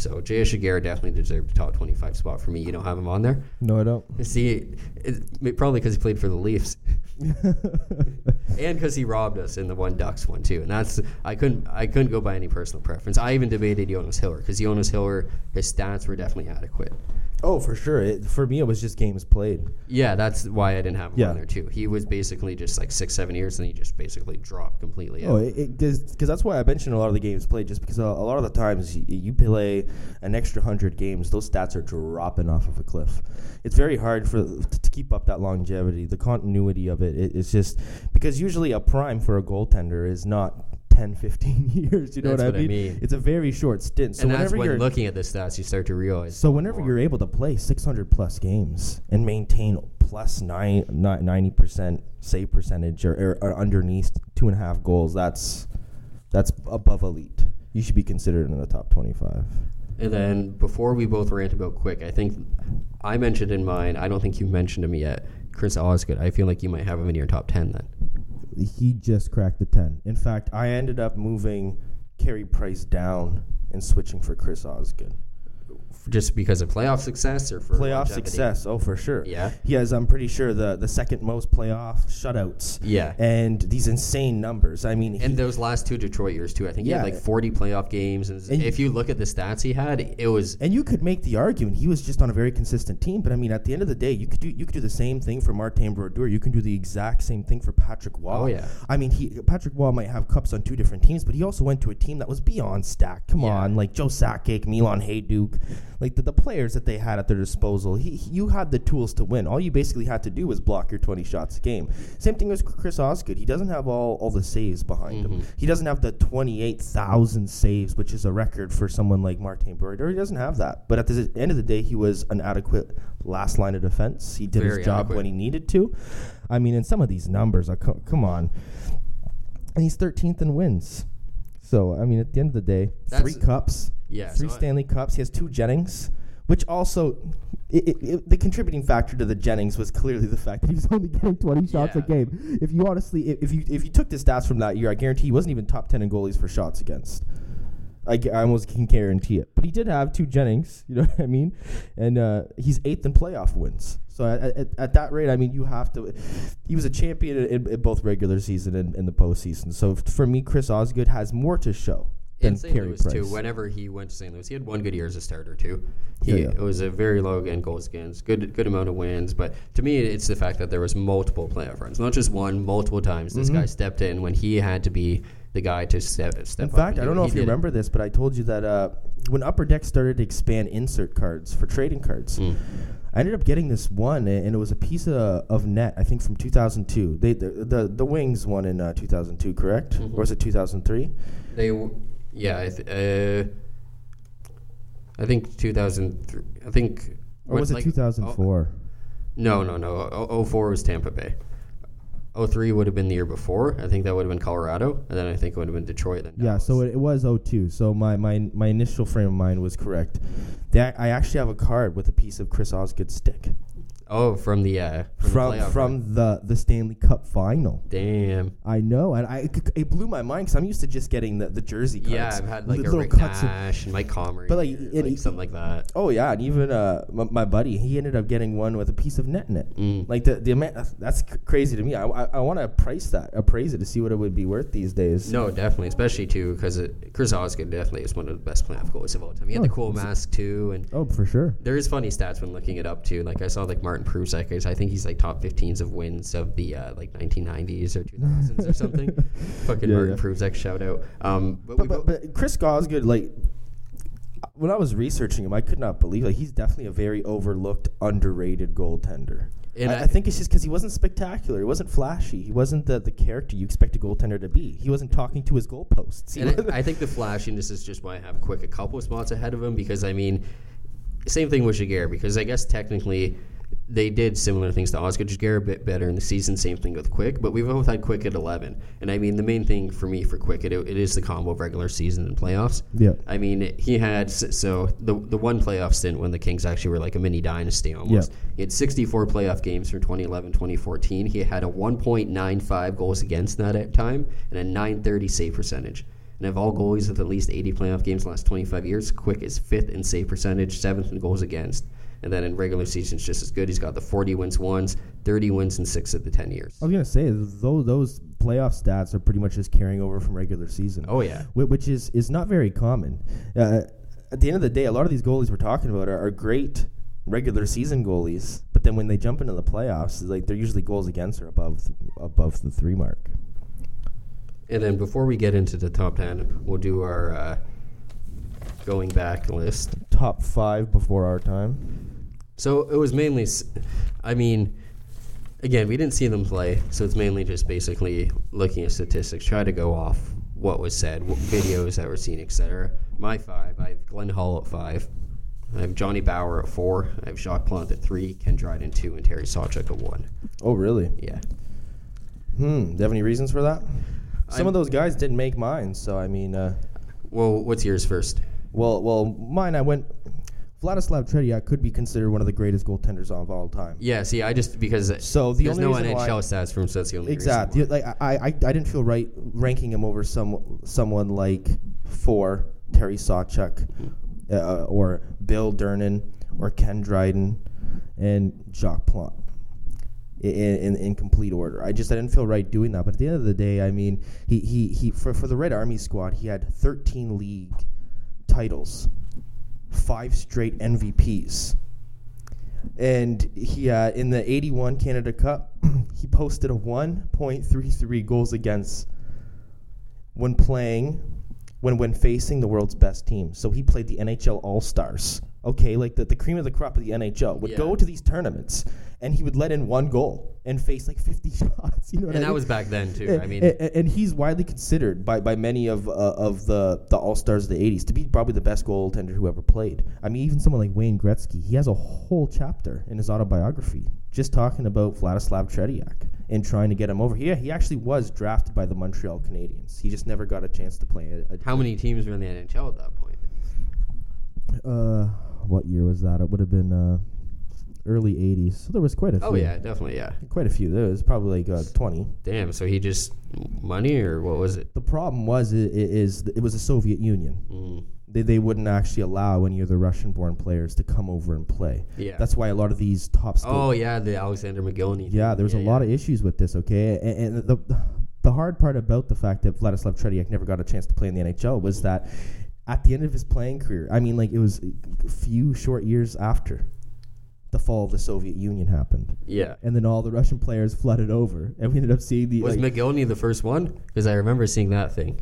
So J.S. Giguere definitely deserved a top 25 spot for me. You don't have him on there? No, I don't. See, it, probably because he played for the Leafs. and because he robbed us in the one Ducks one too, and that's I couldn't I couldn't go by any personal preference. I even debated Jonas Hiller because Jonas Hiller his stats were definitely adequate. Oh, for sure. It, for me, it was just games played. Yeah, that's why I didn't have him Yeah. on there too. He was basically just like six seven years, and he just basically dropped completely. Oh, because that's why I mentioned a lot of the games played. Just because a, a lot of the times you, you play an extra hundred games, those stats are dropping off of a cliff. It's very hard for to keep up that longevity, the continuity of it. it it's just because usually a prime for a goaltender is not 10, 15 years. You know what, what I mean? mean. It's a very short stint. So and that's whenever when you're looking at the stats, you start to realize. so whenever and you're able to play 600 plus games and maintain plus nine, ni- 90% save percentage or, or, or underneath two and a half goals, that's that's above elite. You should be considered in the top 25. And then before we both rant about quick, I think I mentioned in mine. I don't think you mentioned him yet. Chris Osgood. I feel like you might have him in your top ten then. He just cracked the 10. In fact, I ended up moving Carey Price down and switching for Chris Osgood. Just because of playoff success or for Playoff longevity? success, oh for sure. Yeah. He has, I'm pretty sure, the, the second most playoff shutouts. Yeah. And these insane numbers. I mean, And he- those last two Detroit years too. I think he had like 40 playoff games, and, And- if you look at the stats he had, it was And you could make the argument he was just on a very consistent team, but I mean, at the end of the day, you could do you could do the same thing for Martin Brodeur. You can do the exact same thing for Patrick Roy. Oh, yeah. I mean, he Patrick Roy might have cups on two different teams, but he also went to a team that was beyond stacked. Come Yeah. on, like Joe Sakic, Milan Hejduk, like the, the players that they had at their disposal. He, he- you had the tools to win. All you basically had to do was block your twenty shots a game. Same thing as Chris Osgood. He doesn't have all all the saves behind him. Mm-hmm. He doesn't have the twenty eight thousand saves, which is a record for someone like Martin Brodeur. He doesn't have that. But at the end of the day, he was an adequate last line of defense. He did Very his job adequate. when he needed to. I mean, in some of these numbers, co- come on. And he's 13th in wins. So, I mean, at the end of the day, three cups, Yeah, three so Stanley Cups. He has two Jennings, which also, it, it, it- the contributing factor to the Jennings was clearly the fact that he was only getting 20 shots a game. If you honestly, if, you if you took the stats from that year, I guarantee he wasn't even top 10 in goalies for shots against. I, I almost can guarantee it. But he did have two Jennings, you know what I mean? And uh, he's eighth in playoff wins. So at, at, at that rate, I mean, you have to. He was a champion in, in both regular season and, and the postseason. So f- for me, Chris Osgood has more to show in St. Louis Price. too. Whenever he went to St. Louis, he had one good year as a starter too. He, Yeah, yeah. It was a very low again goals against, good good amount of wins. But to me, it's the fact that there was multiple playoff runs, not just one, multiple times. This guy stepped in when he had to be the guy to step step Mm-hmm. In fact, I don't know if you remember this, but I told you that uh, when Upper Deck started to expand insert cards for trading cards, Mm. I ended up getting this one, and it was a piece of, of net, I think from 2002. They the the, the Wings won in uh, 2002, correct? Mm-hmm. Or was it 2003? They, w- yeah, I, th- uh, I think 2003. I think. Or was it like- 2004? oh, no, no, no. O- 04 was Tampa Bay. 03 would have been the year before. I think that would have been Colorado, and then I think it would have been Detroit. Then Yeah, so it, it was 02. So my, my my initial frame of mind was correct. They, I actually have a card with a piece of Chris Osgood's stick oh, from the uh, from, from the from the the Stanley Cup final. Damn. I know, and I it blew my mind because I'm used to just getting the, the jersey cards. Yeah, I've had like little Rick cuts of- Nash and Mike Comrie, But, like, or, like something like that. Oh yeah, and even uh, my, my buddy, he ended up getting one with a piece of net in it. Mm. Like the the amount that's crazy to me. I, I, I want to price that, appraise it to see what it would be worth these days. No, definitely, especially too because Chris Osgood definitely is one of the best playoff goalies of all time. He had Oh, the cool mask too, and Oh, for sure. there is funny stats when looking it up too. Like I saw like Martin Prusek. is- I think he's like top 15s of wins of the uh, like 1990s or 2000s or something. Fucking Yeah, Martin yeah. Prusek shout out. Um, but, But, but, but Chris Gosgood, like when I was researching him, I could not believe like he's definitely a very overlooked, underrated goaltender. And I, I- I think it's just because he wasn't spectacular. He wasn't flashy. He wasn't the, the character you expect a goaltender to be. He wasn't talking to his goalposts. And I, I think the flashiness is just why I have quick a couple of spots ahead of him because I mean, same thing with Giguere because I guess technically they did similar things to Oscar Giguere a bit better in the season. Same thing with Quick, but we've both had Quick at 11. And I mean, the main thing for me for Quick, it, it is the combo of regular season and playoffs. Yeah. I mean, he had so the the one playoff stint when the Kings actually were like a mini dynasty almost. Yeah. He had 64 playoff games from 2011, 2014. He had a 1.95 goals against that at time and a 930 save percentage. And of all goalies with at least 80 playoff games in the last 25 years, Quick is fifth in save percentage, seventh in goals against. And then in regular season, it's just as good. He's got the 40 wins ones, 30 wins in six of the 10 years. I was gonna say those those playoff stats are pretty much just carrying over from regular season. Oh, yeah. Which is is not very common. Uh, at the end of the day, a lot of these goalies we're talking about are, are great regular season goalies, but then when they jump into the playoffs, like they're usually goals against or above above the three mark. And then before we get into the top 10, we'll do our uh, going back list. Top five before our time. So it was mainly, s- I mean, again, we didn't see them play, so it's mainly just basically looking at statistics, try to go off what was said, what videos that were seen, etc. My five, I have Glenn Hall at five. I have Johnny Bower at four. I have Jacques Plante at three, Ken Dryden two, and Terry Sawchuk at one. Oh, really? Yeah. Hmm. Do you have any reasons for that? Some I'm- of those guys didn't make mine, so I mean, uh, Well, what's yours first? well, well, mine. I went. Vladislav Tretiak could be considered one of the greatest goaltenders of all time. Yeah, see, I just because So the there's only no NHL why- stats from so that's the only Exactly. Like I, I, I didn't feel right ranking him over some someone like for Terry Sawchuk, uh, or Bill Durnan, or Ken Dryden, and Jacques Plante. In, in, in complete order. I just I didn't feel right doing that. But at the end of the day, I mean, he, he, he for, for the Red Army squad, he had 13 league titles, five straight MVPs. And he uh, in the 81 Canada Cup, he posted a 1.33 goals against when playing when when facing the world's best team. So he played the NHL All Stars. Okay, like the, the cream of the crop of the NHL would Yeah. go to these tournaments and he would let in one goal and face like 50 shots. You know what And I that mean? was back then too. And, I mean, and, and he's widely considered by, by many of uh, of the, the all stars of the '80s to be probably the best goaltender who ever played. I mean, even someone like Wayne Gretzky, he has a whole chapter in his autobiography just talking about Vladislav Tretiak and trying to get him over. Yeah, he actually was drafted by the Montreal Canadiens. He just never got a chance to play. A, a, how many teams were in the NHL at that point? Uh, what year was that? It would have been uh, early '80s. So there was quite a few. Oh yeah, definitely yeah. quite a few. There was probably like uh, 20. Damn. So he just money or what was it? The problem was it, it is it was the Soviet Union. Mm, they, they wouldn't actually allow any of the Russian-born players to come over and play. yeah. That's why a lot of these top. oh yeah, the Alexander Mogilny. yeah. There was a lot of issues with this. Okay, and, and the the hard part about the fact that Vladislav Tretiak never got a chance to play in the NHL was that at the end of his playing career, I mean, like it was a few short years after the fall of the Soviet Union happened, Yeah. and then all the Russian players flooded over, and we ended up seeing the Was like, Mogilny the first one? Because I remember seeing that thing.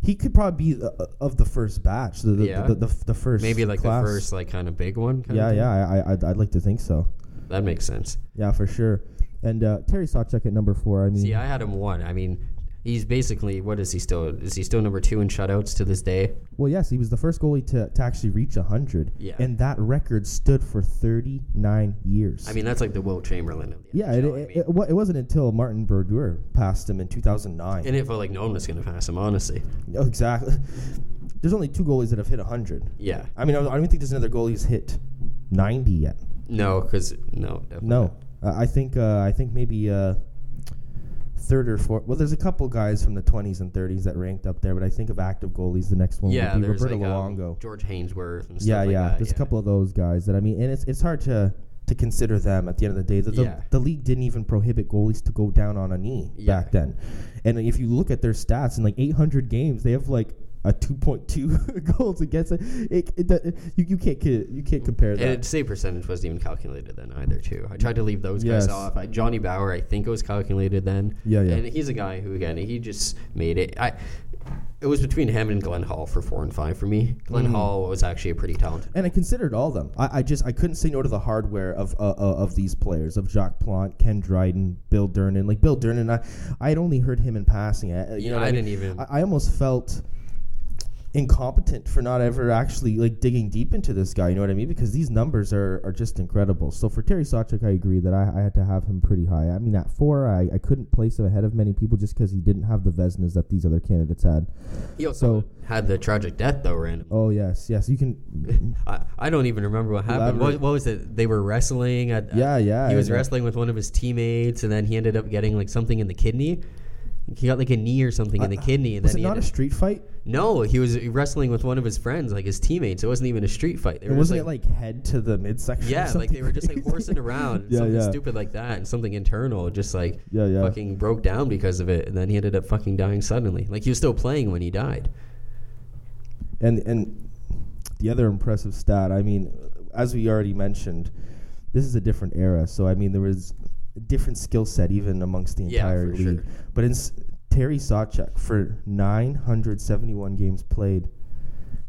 he could probably be uh, of the first batch, the the, Yeah. the, the, the first Maybe like class. the first like kind of big one. kind Yeah, yeah, I, I I'd, I'd like to think so. That makes sense. Yeah, for sure. And uh, Terry Sawchuk at number four. I mean, See, I had him one. I mean, he's basically what is he still? Is he still number two in shutouts to this day? well, yes, he was the first goalie to, to actually reach hundred. Yeah. and that record stood for thirty nine years. I mean, that's like the Wilt Chamberlain of the yeah, it, NHL, I mean. it, it wasn't until Martin Brodeur passed him in two thousand nine. and it felt like no one was going to pass him, honestly. no, exactly. There's only two goalies that have hit hundred. Yeah. I mean, I don't don't think there's another goalie who's hit ninety yet. No, because no, definitely No, not. uh, I think uh, I think maybe uh, third or fourth. Well, there's a couple guys from the 20s and 30s that ranked up there, but I think of active goalies, the next one Yeah, would be Roberto like um, George Hainsworth and stuff yeah, like yeah. that. There's yeah. a couple of those guys that I mean, and it's it's hard to to consider them at the end of the day. The, the, Yeah. the league didn't even prohibit goalies to go down on a knee Yeah. back then, and if you look at their stats in like 800 games, they have like a 2.2 goals against it. It, it, it- you, you can't you can't compare that. And save percentage wasn't even calculated then either, too. I tried to leave those guys Yes. off. I, Johnny Bower, I think it was calculated then. Yeah, yeah. And he's a guy who, again, he just made it. I. It was between him and Glenn Hall for four and five for me. Glenn Mhm. Hall was actually a pretty talented. And I considered all of them. I, I just I couldn't say no to the hardware of uh, uh, of these players of Jacques Plante, Ken Dryden, Bill Durnan. Like Bill Durnan, I I had only heard him in passing. I, you Yeah, know, I I, mean? didn't even- I, I almost felt incompetent for not ever actually like digging deep into this guy. You know what I mean? Because these numbers are, are just incredible. So for Terry Sawchuk, I agree that I, I had to have him pretty high. I mean, at four, I, I couldn't place him ahead of many people just because he didn't have the Vezinas that these other candidates had. He also So- had the tragic death, though, randomly. Oh yes, yes, you can. I, I don't even remember what happened. What, what was it? They were wrestling. At, Yeah, yeah, He was yeah. wrestling with one of his teammates, and then he ended up getting like something in the kidney. He got like a knee or something in the Uh, kidney, and Was then it he not had a street fight? no. He was wrestling with one of his friends, like his teammates. It wasn't even a street fight. They It were wasn't just, it like head to the midsection? yeah, like they were just like horsing around, Yeah, something yeah. stupid like that, and something internal just like Yeah, yeah. fucking broke down because of it, and then he ended up fucking dying suddenly. Like he was still playing when he died. And and the other impressive stat, I mean, as we already mentioned, this is a different era. So I mean, there was different skill set even amongst the Yeah, entire for league. sure. But in s- Terry Sawchuk for 971 games played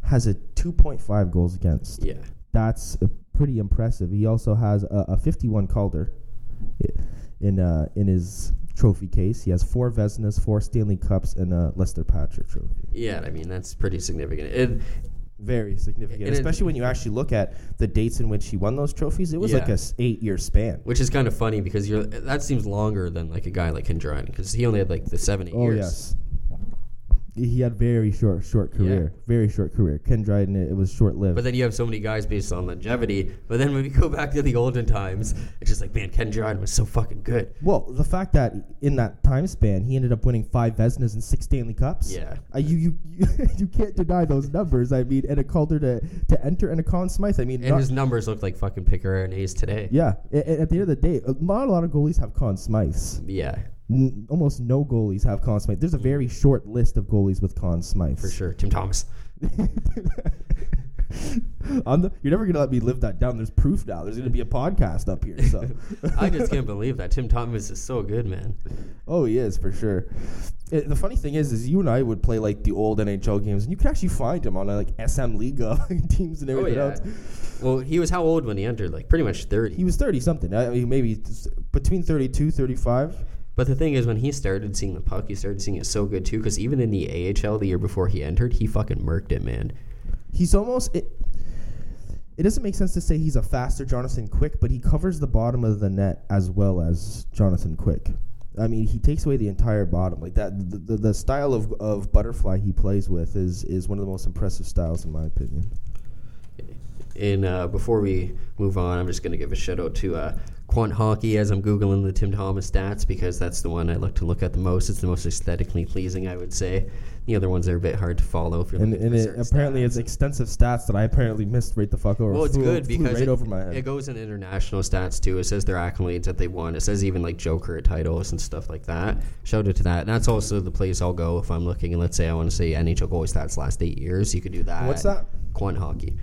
has a 2.5 goals against. Yeah, That's uh, pretty impressive. He also has a, a 51 Calder i- in uh, in his trophy case. He has four Vezinas, four Stanley Cups, and a Lester Patrick trophy. yeah. I mean that's pretty significant. It, Very significant, it- especially when you actually look at the dates in which he won those trophies. It was like Yeah. a s- eight year span. which is kind of funny because you're that seems longer than like a guy like Ken because he only had like the seven eight Oh years. yes, he had very short short career, very short career. Ken Dryden, it, it was short lived. But then you have so many guys based on longevity. But then when we go back to the olden times, it's just like, man, Ken Dryden was so fucking good. well, the fact that in that time span he ended up winning five Vezinas and six Stanley Cups. Yeah. Uh, you, you you can't deny those numbers. I mean, and a Calder to to enter and a Conn Smythe. I mean, And his numbers look like fucking Pekka Rinne's today. yeah. a- a- At the end of the day, not a lot of goalies have Conn Smythes. Yeah, N- almost no goalies have Conn Smythe. There's a very short list of goalies with Conn Smythes. for sure. Tim Thomas. On the, you're never gonna let me live that down. There's proof now. There's gonna be a podcast up here. So, I just can't believe that. Tim Thomas is so good, man. oh, he is for sure. It- the funny thing is, is you and I would play like the old NHL games, and you could actually find him on uh, like SM Liga teams and Oh, everything yeah. else. Well, he was how old when he entered? Like pretty much 30. He was 30 something. I mean, maybe between 32, 35. But the thing is, when he started seeing the puck, he started seeing it so good too. Because even in the AHL the year before he entered, he fucking murked it, man. He's almost it. It doesn't make sense to say he's a faster Jonathan Quick, but he covers the bottom of the net as well as Jonathan Quick. I mean, he takes away the entire bottom like that. The, the, the style of, of butterfly he plays with is is one of the most impressive styles in my opinion. And uh, before we move on, I'm just going to give a shout out to uh, Quant Hockey as I'm Googling the Tim Thomas stats because that's the one I like to look at the most. It's the most aesthetically pleasing, I would say. The other ones are a bit hard to follow if you're And, and it, apparently stats. it's extensive stats that I apparently missed right the fuck over. Well, it's Flew- good because right it, over my head. it goes in international stats too. It says their accolades that they won. It says even like Joker titles and stuff like that. Shout out to that. And that's also the place I'll go if I'm looking. And let's say I want to say NHL goalie stats last eight years. You could do that. What's that? Quant Hockey.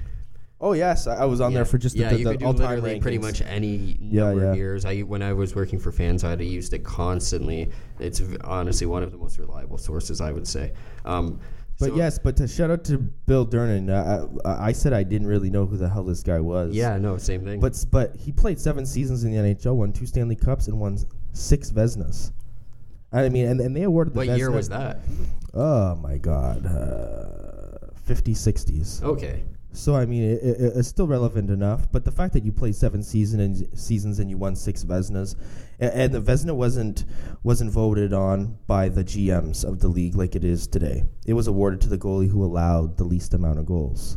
Oh yes, I I was on yeah. there for just yeah, the, you the, could the do all-time literally rankings. pretty much any Yeah, number yeah. of years. I when I was working for fans, I used it constantly. It's honestly one of the most reliable sources, I would say. Um, But so- yes, but to shout out to Bill Durnan, uh, I, I said I didn't really know who the hell this guy was. yeah, no, same thing. But but he played seven seasons in the NHL, won two Stanley Cups, and won six Vezinas. I mean, and, and they awarded the what year was that? Oh my God, uh, 50s, 60s. Okay, So I mean, it, it, it's still relevant enough. But the fact that you played seven season and seasons and you won six Vezinas, and, and the Vezina wasn't wasn't voted on by the GMs of the league like it is today. It was awarded to the goalie who allowed the least amount of goals.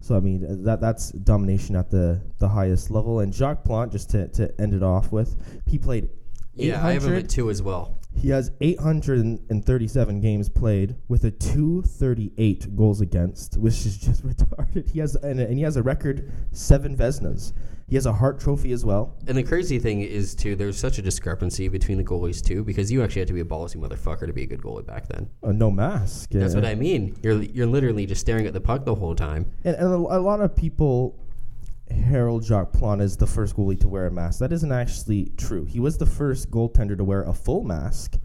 So I mean, uh, that that's domination at the the highest level. And Jacques Plante, just to, to end it off with, he played. yeah, I have him 800 at two as well. He has 837 games played with a 238 goals against, which is just retarded. He has and, and he has a record seven Vezinas. He has a Hart Trophy as well. And the crazy thing is too, there's such a discrepancy between the goalies too, because you actually had to be a ballsy motherfucker to be a good goalie back then. Uh, no mask. That's what I mean. You're you're literally just staring at the puck the whole time. And, and a, a lot of people herald Jacques Plante as the first goalie to wear a mask. That isn't actually true. He was the first goaltender to wear a full mask.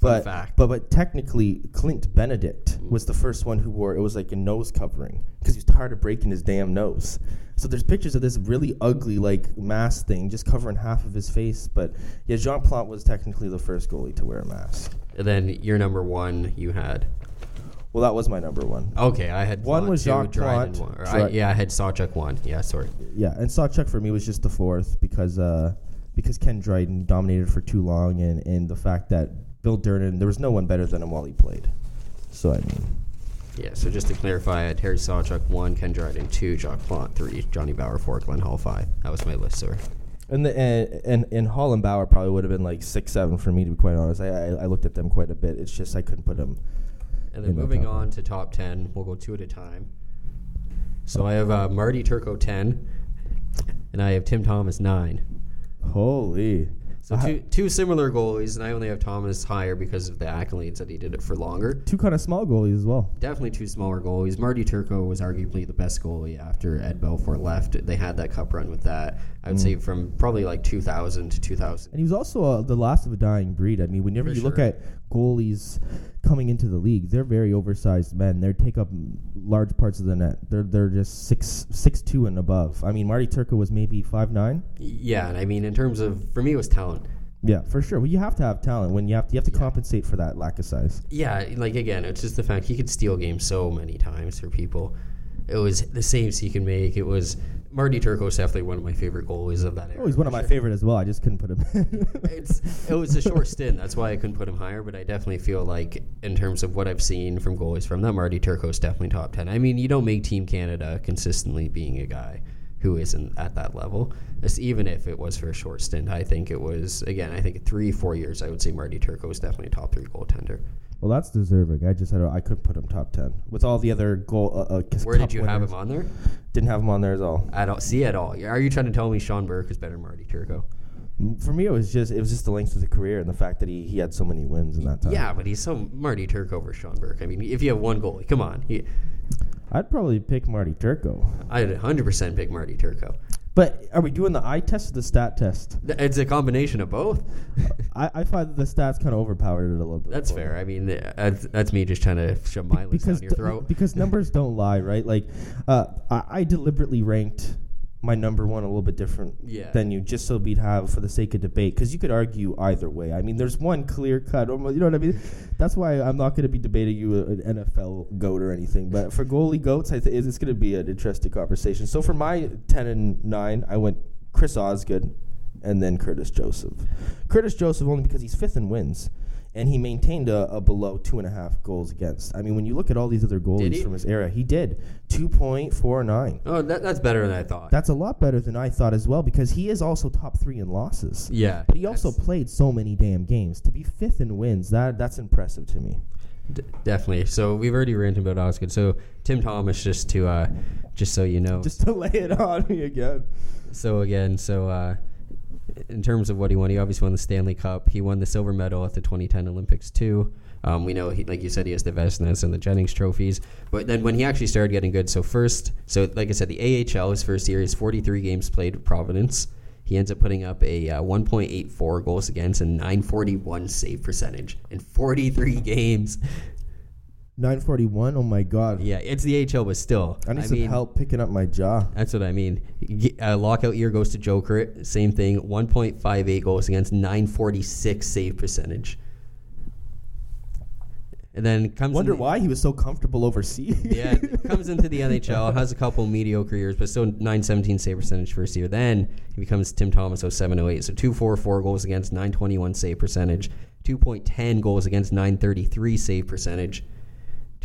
But, but but technically, Clint Benedict was the first one who wore it was like a nose covering because he was tired of breaking his damn nose. So there's pictures of this really ugly like mask thing just covering half of his face. But yeah, Jean Plante was technically the first goalie to wear a mask. And then your number one you had. Well, that was my number one. Okay, I had One was Jacques Dryden Plante. one. Or Dry- I, yeah, I had Sawchuk one. Yeah, sorry. Yeah, and Sawchuk for me was just the fourth because uh, because Ken Dryden dominated for too long, and, and the fact that Bill Durnan there was no one better than him while he played. So I mean, Yeah, so just to clarify, I had Terry Sawchuk one, Ken Dryden two, Jacques Plante three, Johnny Bower four, Glenn Hall five. That was my list, sir. And the and and, and Holland Bauer probably would have been like six seven for me to be quite honest. I, I I looked at them quite a bit. It's just I couldn't put them. And then moving on to top 10, we'll go two at a time. So I have uh, Marty Turco 10, and I have Tim Thomas 9. Holy. So two, two similar goalies, and I only have Thomas higher because of the accolades that he did it for longer. Two kind of small goalies as well. Definitely two smaller goalies. Marty Turco was arguably the best goalie after Ed Belfour left. They had that cup run with that. I would Mm. say from probably like 2000 to 2000. And he was also uh, the last of a dying breed. I mean, whenever For you look at goalies coming into the league, they're very oversized men. They take up large parts of the net. They're they're just six six two and above. I mean, Marty Turco was maybe five nine. Yeah, and I mean, in terms of, for me, it was talent. Yeah, for sure. Well, you have to have talent when you have to you have to Yeah. compensate for that lack of size. Yeah, like again, it's just the fact he could steal games so many times for people. It was the saves he could make. It was Marty Turco is definitely one of my favorite goalies of that oh, era. Oh, he's one of my sure. favorite as well. I just couldn't put him. It's it was a short stint. That's why I couldn't put him higher. But I definitely feel like in terms of what I've seen from goalies from them, Marty Turco is definitely top ten. I mean, you don't make Team Canada consistently being a guy who isn't at that level. It's, even if it was for a short stint, I think it was again. I think three four years. I would say Marty Turco is definitely a top three goaltender. Well, that's deserving. I just had a, I couldn't put him top ten with all the other goal. Uh, uh, Where did you have him on there? Didn't have him on there at all. I don't see at all. Are you trying to tell me Sean Burke is better than Marty Turco? For me, it was just it was just the length of the career and the fact that he, he had so many wins in that time. Yeah, but he's so Marty Turco over Sean Burke. I mean, if you have one goalie, come on. He, I'd probably pick Marty Turco. I'd 100% pick Marty Turco. But are we doing the eye test or the stat test? It's a combination of both. I, I find that the stats kind of overpowered it a little bit. That's fair. I mean, that's, that's me just trying to shove my list down your th- throat. because numbers don't lie, right? Like, uh, I, I deliberately ranked my number one a little bit different Yeah. than you, just so we'd have for the sake of debate. Because you could argue either way. I mean, there's one clear cut. You know what I mean? That's why I'm not going to be debating you an NFL goat or anything. But for goalie goats, I think it's going to be an interesting conversation. So for my ten and nine, I went Chris Osgood and then Curtis Joseph. Curtis Joseph only because he's fifth in wins. And he maintained a, a below two and a half goals against. I mean, when you look at all these other goalies from his era, he did two point four nine. oh, that, that's better than I thought. That's a lot better than I thought as well because he is also top three in losses. yeah. But he also played so many damn games. To be fifth in wins, that that's impressive to me. d- definitely. So we've already ranted about Osgood. So Tim Thomas, just to, uh, just so you know. Just to lay it on me again. So again, so uh, in terms of what he won, he obviously won the Stanley Cup. He won the silver medal at the 2010 Olympics too. Um, we know, he, like you said, he has the Vezinas and the Jennings trophies. But then when he actually started getting good, so first, so like I said, the AHL his first year, his 43 games played with Providence. He ends up putting up a uh, 1.84 goals against and 941 save percentage in 43 games. 941. Oh my god. Yeah, it's the AHL, but still, I need some mean, help picking up my jaw. That's what I mean. Uh, lockout year goes to Joker. Same thing. 1.58 goals against 946 save percentage. And then comes Wonder the- why he was so comfortable overseas. Yeah, comes into the NHL, has a couple mediocre years, but still 917 save percentage first year. Then he becomes Tim Thomas 0708. So 244 goals against 921 save percentage, 2.10 goals against 933 save percentage,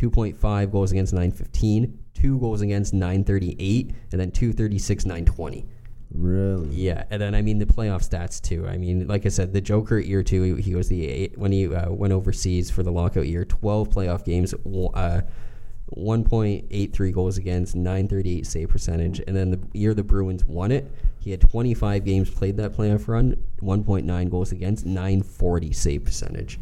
2.5 goals against 915, two goals against 938, and then 236 920. really. Yeah, and then I mean the playoff stats too. I mean, like I said, the Joker year two, he, he was the eight, when he uh, went overseas for the lockout year, twelve playoff games, uh, one point eight three goals against, nine thirty eight save percentage, and then the year the Bruins won it, he had twenty five games played that playoff run, one point nine goals against, nine forty save percentage.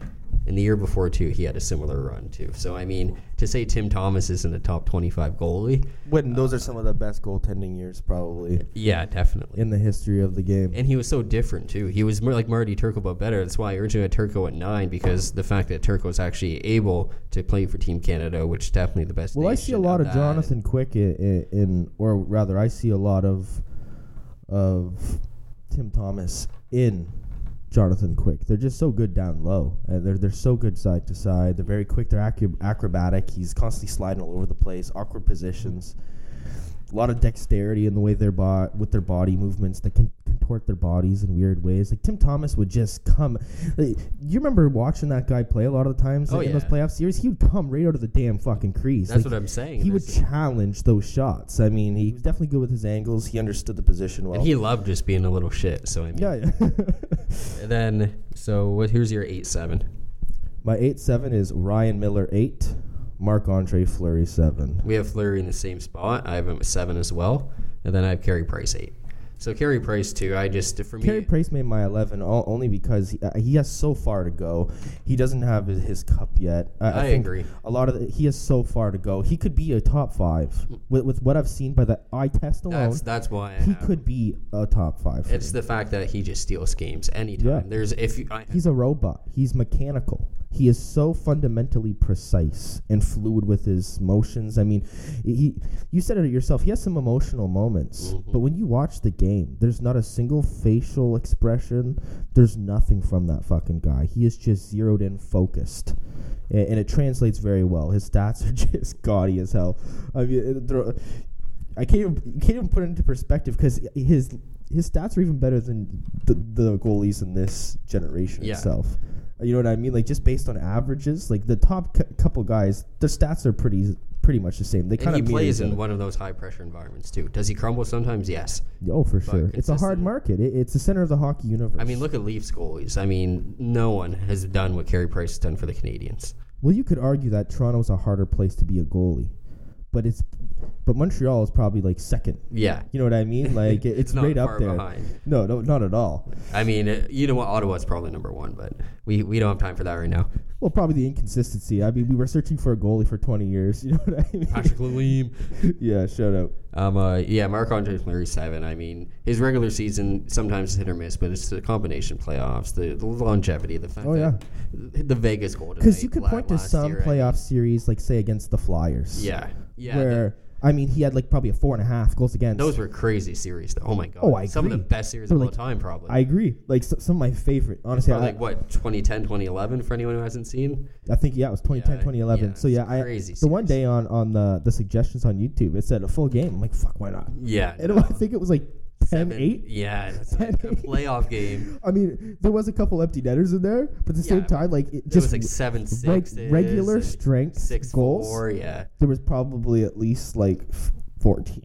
And the year before too, he had a similar run too. So I mean, to say Tim Thomas isn't a top twenty five goalie, When those are uh, some of the best goaltending years probably yeah, definitely. in the history of the game. And he was so different too. He was more like Marty Turco, but better. That's why I originally had Turco at nine because the fact that Turco is actually able to play for Team Canada, which is definitely the best. Well, I see a lot of. Jonathan Quick in, in, or rather, I see a lot of of Tim Thomas in Jonathan Quick. They're just so good down low, and they're they're so good side to side. They're very quick. They're acro- acrobatic. He's constantly sliding all over the place, awkward positions. A lot of dexterity in the way they're bo- with their body movements, the can contort their bodies in weird ways. Like Tim Thomas would just come. Like, you remember watching that guy play a lot of the times Oh, in those playoff series? He would come right out of the damn fucking crease. That's Like, what I'm saying. He would challenge those shots. I mean, he was definitely good with his angles. He understood the position well. and he loved just being a little shit. So I mean, yeah, yeah. And then so what? Here's your eight seven. My eight seven is Ryan Miller eight, Marc Andre Fleury seven. We have Fleury in the same spot. I have him at seven as well, and then I have Carey Price eight. So Carey Price too. I just for me. Carey Price made my 11 all, only because he, uh, he has so far to go. He doesn't have his, his cup yet. I think agree. A lot of the, he has so far to go. He could be a top five with, with what I've seen by the eye test alone. that's that's why I he have could be a top five. It's me. the fact that he just steals games anytime. Yeah. There's if you, I, He's a robot. He's mechanical. He is so fundamentally precise and fluid with his motions. I mean, he you said it yourself. He has some emotional moments, Mhm. but when you watch the game, there's not a single facial expression. There's nothing from that fucking guy. He is just zeroed in, focused, and, and it translates very well. His stats are just gaudy as hell. I mean, I can't even can't even put it into perspective because his his stats are even better than the, the goalies in this generation Yeah. itself. You know what I mean? Like just based on averages, like the top cou- couple guys, their stats are pretty pretty much the same. They kind of plays in one of those high pressure environments too. Does he crumble sometimes? Yes. Oh, for but sure. It's a hard market. It, it's the center of the hockey universe. I mean, look at Leafs goalies. I mean, no one has done what Carey Price has done for the Canadiens. Well, you could argue that Toronto's a harder place to be a goalie, but it's but Montreal is probably like second. Yeah. You know what I mean? Like it- it's not right up there. behind. No, no, not at all. I mean, uh, you know what? Ottawa's probably number one, but we, we don't have time for that right now. Well, probably the inconsistency. I mean, we were searching for a goalie for 20 years. You know what I mean? Patrick Lalime. yeah, shut up. Um, uh, yeah, Marc Andre Fleury seven. I mean, his regular season sometimes is hit or miss, but it's the combination playoffs, the, the longevity, the fact Oh, yeah. that the Vegas Golden Because you could point to some I playoff series, like say against the Flyers. yeah, yeah. Where I mean, he had like probably a four and a half goals against. those were crazy series. Though. Oh my god! Oh, I Some of the best series They're of all time, probably. I agree. Like s some of my favorite. Honestly, I, like what 2010, 2011 for anyone who hasn't seen. I think yeah, it was 2010, Yeah, 2011. yeah, so yeah, I crazy the one day on on the the suggestions on YouTube, it said a full game. I'm like, fuck, why not? Yeah, And no. I think it was like 10 Seven- 8. Yeah, that's a, 10, a playoff game. I mean, there was a couple empty netters in there, but at the same Yeah. time, like it It just was like seven reg- six regular strength six goals. four. Yeah, There was probably at least like f- 14.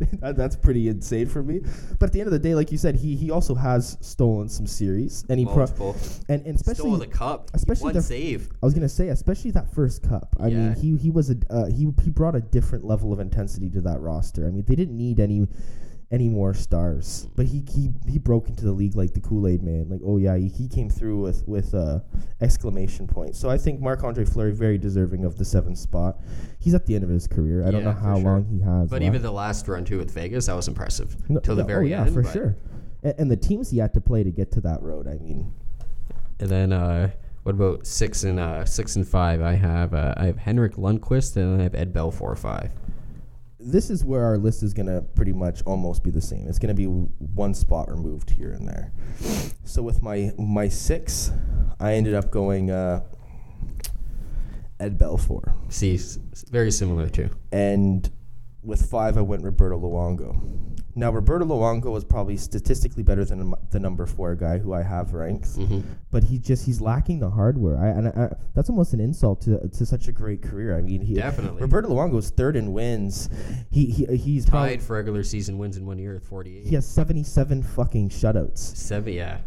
that, that's pretty insane for me. But at the end of the day, like you said, he he also has stolen some series, and he pro- multiple. and, and especially Stole the cup. especially one the- save. I was gonna say, especially that first cup. I mean, he he was a uh, he he brought a different level of intensity to that roster. I mean, they didn't need any any more stars, but he he he broke into the league like the Kool Aid Man. Like, oh yeah, he, he came through with with uh, exclamation point. So I think Marc Andre Fleury very deserving of the seventh spot. He's at the end of his career. I don't know how sure. long he has. But left. even the last run too with Vegas, that was impressive No, till the yeah, very oh, yeah, end. for sure. And, and the teams he had to play to get to that road. I mean, And then uh, what about six and uh, six and five? I have uh, I have Henrik Lundqvist and I have Ed Belfour five. This is where our list is going to pretty much almost be the same. It's going to be w- one spot removed here and there. So with my my six, I ended up going uh, Ed Belfour, See, s- very similar too. and with five, I went Roberto Luongo. Now Roberto Luongo was probably statistically better than the number four guy who I have ranked, hmm but he just he's lacking the hardware. I, and I, that's almost an insult to to such a great career. I mean, he Definitely. Roberto Luongo is third in wins. He, he he's Tied for regular season wins in one year at forty eight. He has 77 fucking shutouts. Seven, yeah.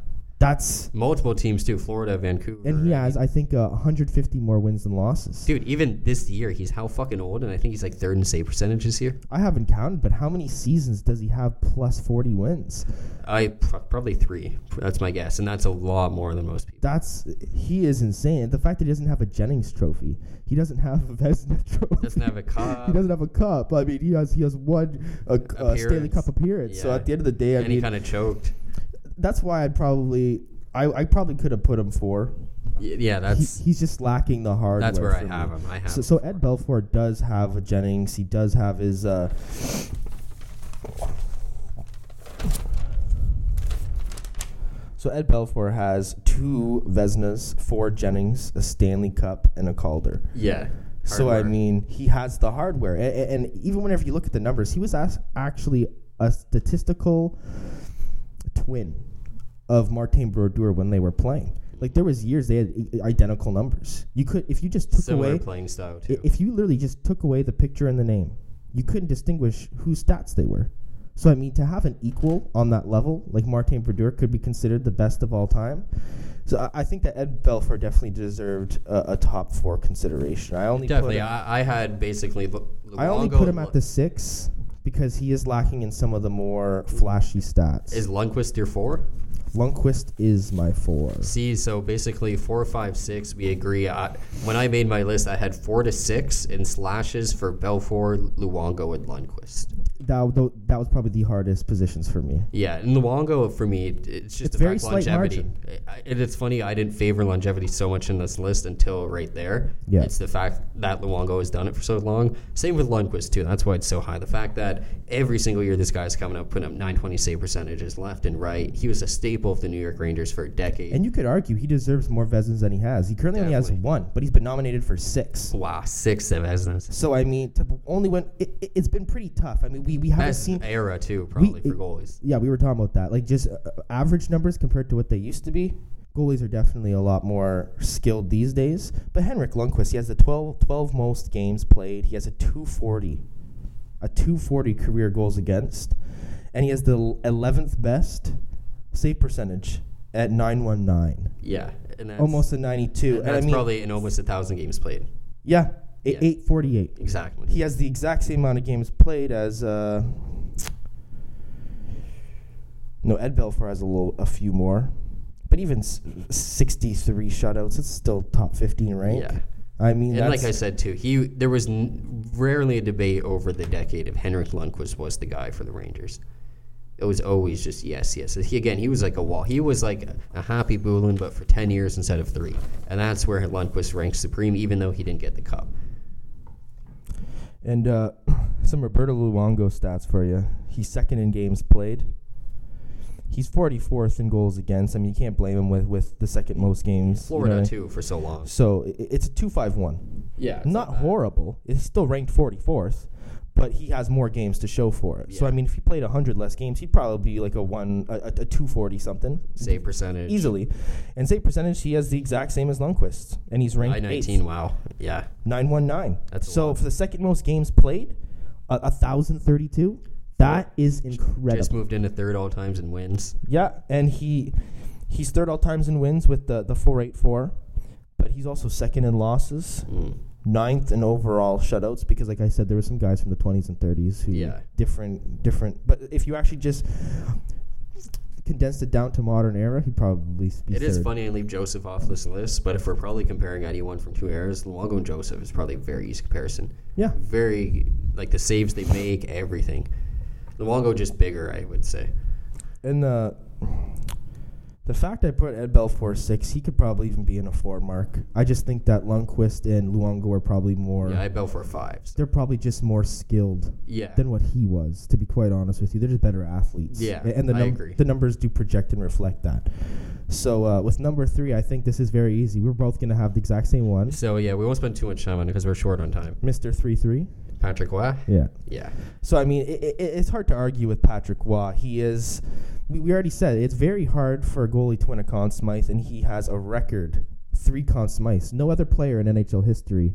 That's Multiple teams too. Florida, Vancouver. and he has, I think, uh, 150 more wins than losses. Dude, even this year, he's how fucking old, and I think he's like third in save percentage this year. I haven't counted, but how many seasons does he have plus 40 wins? I pr- probably three. That's my guess, and that's a lot more than most people. That's he is insane. The fact that he doesn't have a Jennings trophy, he doesn't have a Vezina trophy, Doesn't have a cup. he doesn't have a cup. I mean, he has he has one uh, uh, Stanley Cup appearance. So at the end of the day, I and mean, he kind of choked. That's why I'd probably I, I probably could have put him four. Y- Yeah, He, that's he's just lacking the hardware. that's where I for have me. him. I have. So, so Ed Belfour does have a Jennings. He does have his. Uh, so Ed Belfour has two Vezinas, four Jennings, a Stanley Cup, and a Calder. yeah. So I hardware. mean, he has the hardware, and, and even whenever you look at the numbers, he was as actually a statistical twin of Martin Brodeur when they were playing. Like there was years they had identical numbers. You could if you just took Similar away playing style too. if you literally just took away the picture and the name, you couldn't distinguish whose stats they were. So I mean, to have an equal on that level, like Martin Brodeur, could be considered the best of all time. So I, I think that Ed Belfour definitely deserved a, a top four consideration. I only Definitely, Put him, I, I had basically. Lu- I only put him at the six because he is lacking in some of the more flashy stats. Is Lundqvist your four? Lundqvist is my four. See, so basically four, five, six. We agree. I, when I made my list, I had four to six in slashes for Belfour, Luongo, and Lundqvist. That, that was probably the hardest positions for me. Yeah, and Luongo for me, it's just It's very slight longevity. I- And it's funny, I didn't favor longevity so much in this list until right there. Yeah. It's the fact that Luongo has done it for so long. Same with Lundqvist too. That's why it's so high. The fact that every single year this guy's coming up, putting up 920 save percentages left and right. He was a staple of the New York Rangers for a decade. And you could argue he deserves more Vezinas than he has. He currently only has one, but he's been nominated for six. wow, six Vezinas. So I mean, to only when it, it, it's been pretty tough. I mean, we, we haven't Best seen. era too, probably for goalies. Yeah, we were talking about that. Like just uh, average numbers compared to what they used to be. Goalies are definitely a lot more skilled these days. But Henrik Lundqvist, he has the 12, 12 most games played. He has a 240, a 240 career goals against, and he has the 11th best save percentage at 919, Yeah, and that's, almost a 92. and And, that's I mean, probably in almost a thousand games played. yeah, Yeah. 848. Exactly. He has the exact same amount of games played as uh, no Ed Belfour has a little a few more, but even s- 63 shutouts. It's still top 15 rank. Yeah. I mean, And that's, like I said too, he there was n- rarely a debate over the decade if Henrik Lundqvist was the guy for the Rangers. It was always just yes, yes. He again, he was like a wall. He was like a, a Khabibulin, but for ten years instead of three, and that's where Lundqvist ranks supreme, even though he didn't get the cup. And uh, some Roberto Luongo stats for you. He's second in games played. He's 44th in goals against. I mean, you can't blame him with, with the second most games. you know Florida too for so long. So i- it's a 251. Yeah, it's not horrible. It's still ranked 44th, but he has more games to show for it. So I mean, if he played 100 less games, he'd probably be like a one, a, a, a 240 something Save percentage easily. And save percentage, he has the exact same as Lundqvist, and he's ranked eighth, nineteen. Wow. Yeah. 919. That's a so for the second most games played, a, a thousand thirty-two. That is incredible. Just moved into third all times in wins. Yeah, and he he's third all times in wins with the the 484, but he's also second in losses. Mm. Ninth in overall shutouts because like I said there were some guys from the 20s and 30s who Yeah. different different but if you actually just condensed it down to modern era he'd probably be It is funny I leave Joseph off this list, but if we're probably comparing anyone from two eras, Luongo and Joseph is probably a very easy comparison. yeah Very like the saves they make, everything. Luongo just bigger, I would say. and the the fact I put Ed Bell Belfour six he could probably even be in a four mark. I just think that Lundqvist and Luongo are probably more Yeah, I bet for five. so- they're probably just more skilled Yeah. than what he was to be quite honest with you. They're just better athletes. Yeah, and the I num- the numbers do project and reflect that. So uh, with number three i think this is very easy. We're both going to have the exact same one. So yeah, we won't spend too much time on it because we're short on time. mr 3-3 Patrick Roy? yeah Yeah. so i mean it, it, it's hard to argue with patrick roy he is we, we already said it's very hard for a goalie to win a Conn Smythe, and he has a record three Conn Smythes. No other player in NHL history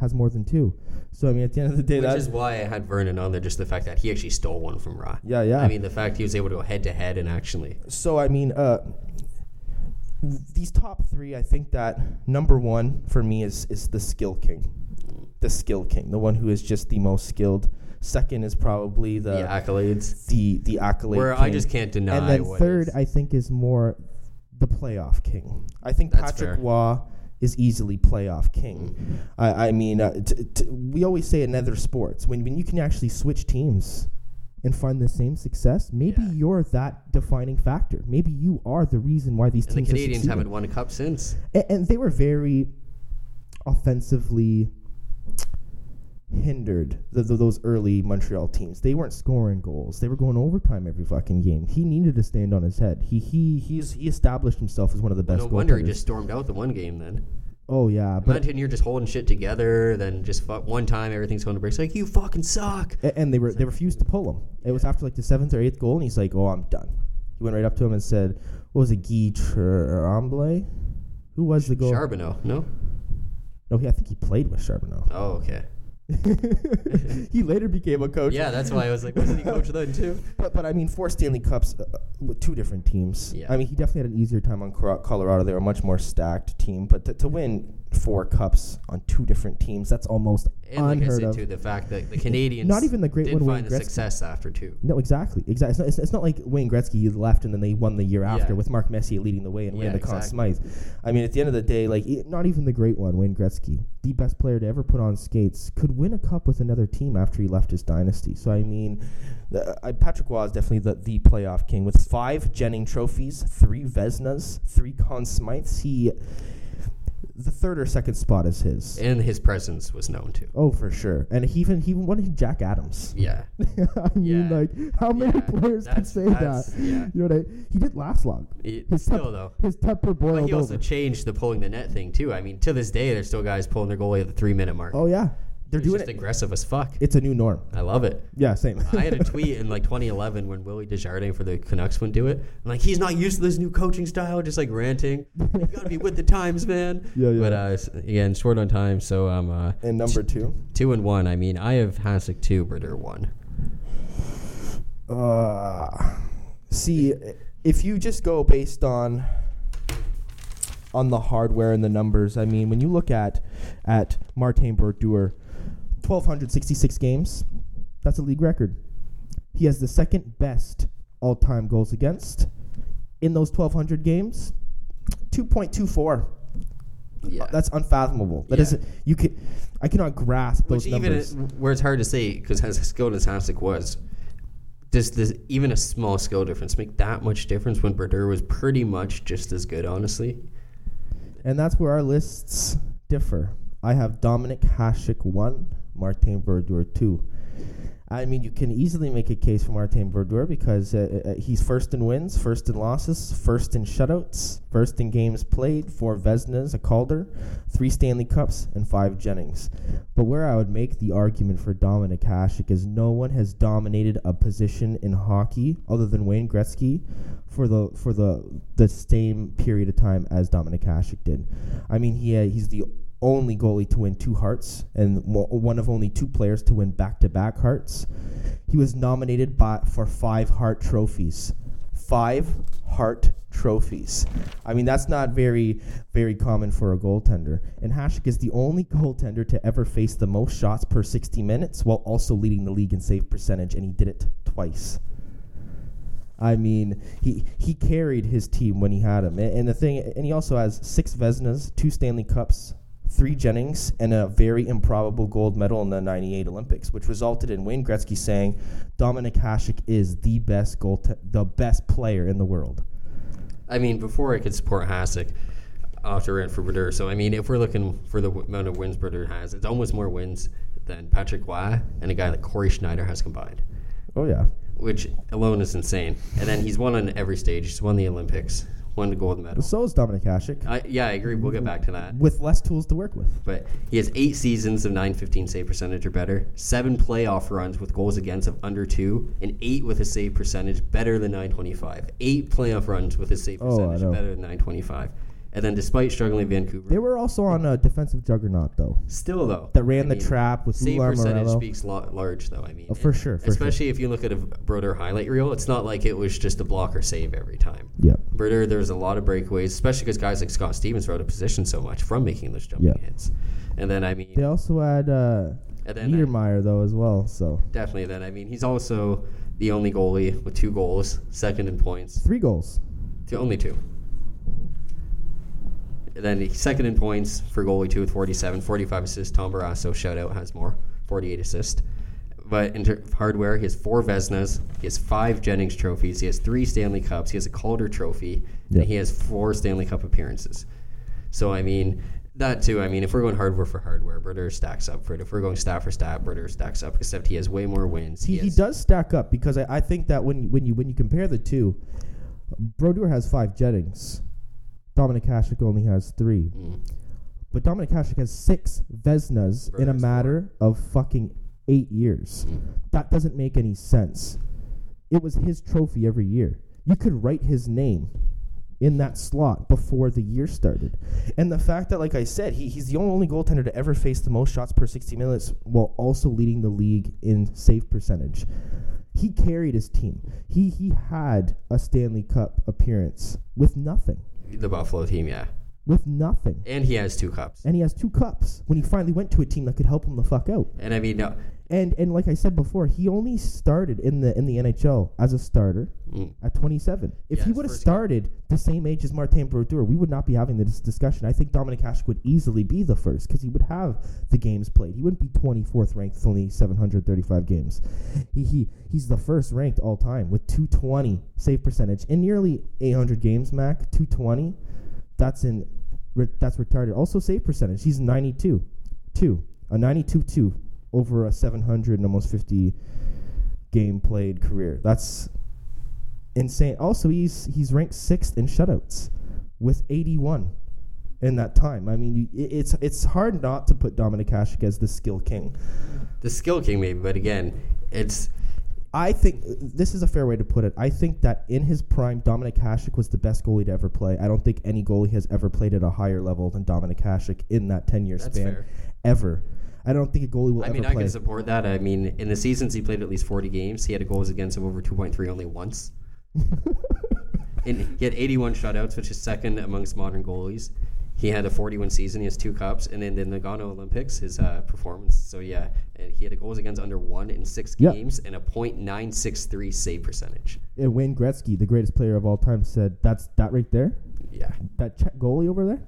has more than two. So I mean, at the end of the day, Which that is why I had Vernon on there, just the fact that he actually stole one from Roy. yeah, yeah. I mean, the fact he was able to go head to head and actually. So I mean, uh, these top three, I think that number one for me is is the skill king, the skill king, the one who is just the most skilled. Second is probably The, the accolades. the the accolade. Where I just can't deny and then what third. I think is more the playoff king. I think That's Patrick fair. Roy is easily playoff king. I, I mean, uh, t- t- we always say in other sports when when you can actually switch teams and find the same success, maybe Yeah. you're that defining factor. Maybe you are the reason why these And teams are Canadiens haven't won a cup since. A- and, they were very offensively hindered the, the, those early Montreal teams. They weren't scoring goals. They were going overtime every fucking game. He needed to stand on his head. He he he's he established himself as one of the best. no wonder he just stormed out the one game then. Oh yeah, but Imagine you're just holding shit together, then just fuck, one time everything's going to break. It's like, you fucking suck. a- and they were they refused to pull him. It was after like the seventh or eighth goal, and he's like, "Oh, I'm done." He He went right up to him and said, "What was it, Guy Tremblay? Who was the goal? Charbonneau, no? No, he, I think he played with Charbonneau. Oh, okay. he later became a coach. Yeah, that's why I was like, wasn't he coach then too? But, but I mean, four Stanley Cups uh, with two different teams. Yeah. I mean, he definitely had an easier time on Colorado. They were a much more stacked team. But to, to win four cups on two different teams, that's almost And like I unheard said of. too, the fact that the Canadiens Not even the great one, find Wayne the Gretzky. success after two. No, exactly, exactly. It's not, it's, it's not like Wayne Gretzky he left and then they won the year after Yeah. with Mark Messier leading the way and Yeah, winning the Conn exactly. Smythe. I mean, at the end of the day, like e- not even the great one, Wayne Gretzky, the best player to ever put on skates, could win a cup with another team after he left his dynasty. So I mean, the, uh, Patrick Roy is definitely the, the playoff king with five Jennings trophies, three Vezinas, three Conn Smythes. He, the third or second spot is his. And his presence was known too. Oh, for sure. And he even he even won Jack Adams. Yeah. I mean, Yeah. like, how many Yeah. players can say that? yeah. You know what I, mean? He did last long. It- His still temp- though. His temper boiled But he also over. changed the pulling the net thing too. I mean, to this day, there's still guys pulling their goalie at the three minute mark. oh yeah, they're It's doing just it. aggressive as fuck. It's a new norm. I love it. Yeah, same. I had a tweet in like 2011 when Willie Desjardins for the Canucks wouldn't do it. I'm like, he's not used to this new coaching style, just like ranting. You gotta be with the times, man. Yeah, yeah. But uh, again, short on time, so I'm uh, and number two. two and one. I mean, I have Hasek two, Brodeur one. Uh, see, if you just go based on on the hardware and the numbers, I mean, when you look at at Martin Brodeur, twelve hundred sixty six games, that's a league record. He has the second best all time goals against in those twelve hundred games. Two point two four. Yeah, uh, That's unfathomable. That Yeah. not You can. I cannot grasp which those even numbers. it- where it's hard to say because as skilled as Hasek was, does this even a small skill difference make that much difference when Brodeur was pretty much just as good? Honestly, And that's where our lists differ. I have Dominik Hasek 1, Martin Brodeur 2. I mean, you can easily make a case for Martin Brodeur because uh, uh, he's first in wins, first in losses, first in shutouts, first in games played, four Vezinas, a Calder, three Stanley Cups, and five Jennings. But where I would make the argument for Dominik Hasek is no one has dominated a position in hockey other than Wayne Gretzky for the for the the same period of time as Dominik Hasek did. I mean, he uh, he's the only goalie to win two Harts and one of only two players to win back-to-back Harts. He was nominated by, for five Hart trophies. Five Hart trophies. I mean, that's not very, very common for a goaltender. And Hasek is the only goaltender to ever face the most shots per 60 minutes while also leading the league in save percentage, and he did it twice. I mean, he he carried his team when he had him, and, and the thing, and he also has six Vezinas, two Stanley Cups, three Jennings, and a very improbable gold medal in the '98 Olympics, which resulted in Wayne Gretzky saying, "Dominik Hasek is the best goal, the best player in the world." I mean, before I could support Hasek, to rant for Brodeur. So I mean, if we're looking for the w- amount of wins Brodeur has, it's almost more wins than Patrick Roy and a guy like Cory Schneider has combined. Oh yeah, which alone is insane. And then he's won on every stage. He's won the Olympics, won the gold medal. so is Dominik Hasek I, yeah, I agree. We'll get back to that. with less tools to work with. But he has eight seasons of 915 save percentage or better, seven playoff runs with goals against of under two, and eight with a save percentage better than 925. Eight playoff runs with a save Oh, percentage know. better than 925. And then despite struggling in Vancouver, They were also on a defensive juggernaut though. still though That ran the mean, trap with save Lou percentage Lamoriello. speaks lo- large though. I mean, Oh, for and sure, for especially if you look at a Brodeur highlight reel, it's not like it was just a block or save every time. Yep. Brodeur, there's a lot of breakaways, especially because guys like Scott Stevens were out of position so much from making those jumping Yeah. hits. And then I mean, They also had uh, and then uh, Niedermayer though as well. So definitely then I mean he's also the only goalie with two goals, second in points, three goals. to only two. And then he's second in points for goalie two with 47, 45 assists. Tom Barrasso, shout out, has more, 48 assists. But in ter- hardware, he has four Vezinas, he has five Jennings trophies, he has three Stanley Cups, he has a Calder trophy, Yep. and he has four Stanley Cup appearances. So I mean, that too. I mean, if we're going hardware for hardware, Brodeur stacks up for it. If we're going stat for stat, Brodeur stacks up. Except he has way more wins. He, he has- does stack up because I, I think that when when you when you compare the two, Brodeur has five Jennings. Dominik Hasek only has three. Mm. But Dominik Hasek has six Vezinas in a matter of fucking eight years. Mm. That doesn't make any sense. It was his trophy every year. You could write his name in that slot before the year started. And the fact that, like I said, he, he's the only goaltender to ever face the most shots per 60 minutes while also leading the league in save percentage. He carried his team. He he had a Stanley Cup appearance with nothing. The Buffalo team, yeah. With nothing. And he has two cups. And he has two cups when he finally went to a team that could help him the fuck out. And I mean, no, And and like I said before, he only started in the in the NHL as a starter mm, at 27. If Yeah, he would have first game. started the same age as Martin Brodeur, we would not be having this discussion. I think Dominik Hasek would easily be the first because he would have the games played. He wouldn't be 24th ranked with only 735 games. He, he he's the first ranked all time with 220 save percentage in nearly 800 games. Mac 220. That's in that's retarded. Also save percentage. He's 92, two a 92 two over a 700 and almost 50 game played career. That's insane. Also, he's he's ranked sixth in shutouts with 81 in that time. I mean, you, it's it's hard not to put Dominik Hasek as the skill king. the skill king maybe, but again, it's I think this is a fair way to put it. I think that in his prime, Dominik Hasek was the best goalie to ever play. I don't think any goalie has ever played at a higher level than Dominik Hasek in that 10 year span. fair. Ever. I don't think a goalie will I ever mean, I play. can support that. I mean, in the seasons he played at least 40 games, he had a goals against him over 2.3 only once. and he had 81 shutouts, which is second amongst modern goalies. He had a 41 season. He has two cups, and then the Nagano Olympics, his uh, performance. So yeah, and he had a goals against under one in six Yeah. games and a .963 save percentage. and Wayne Gretzky, the greatest player of all time, said, "That's that right there. Yeah. That Czech goalie over there,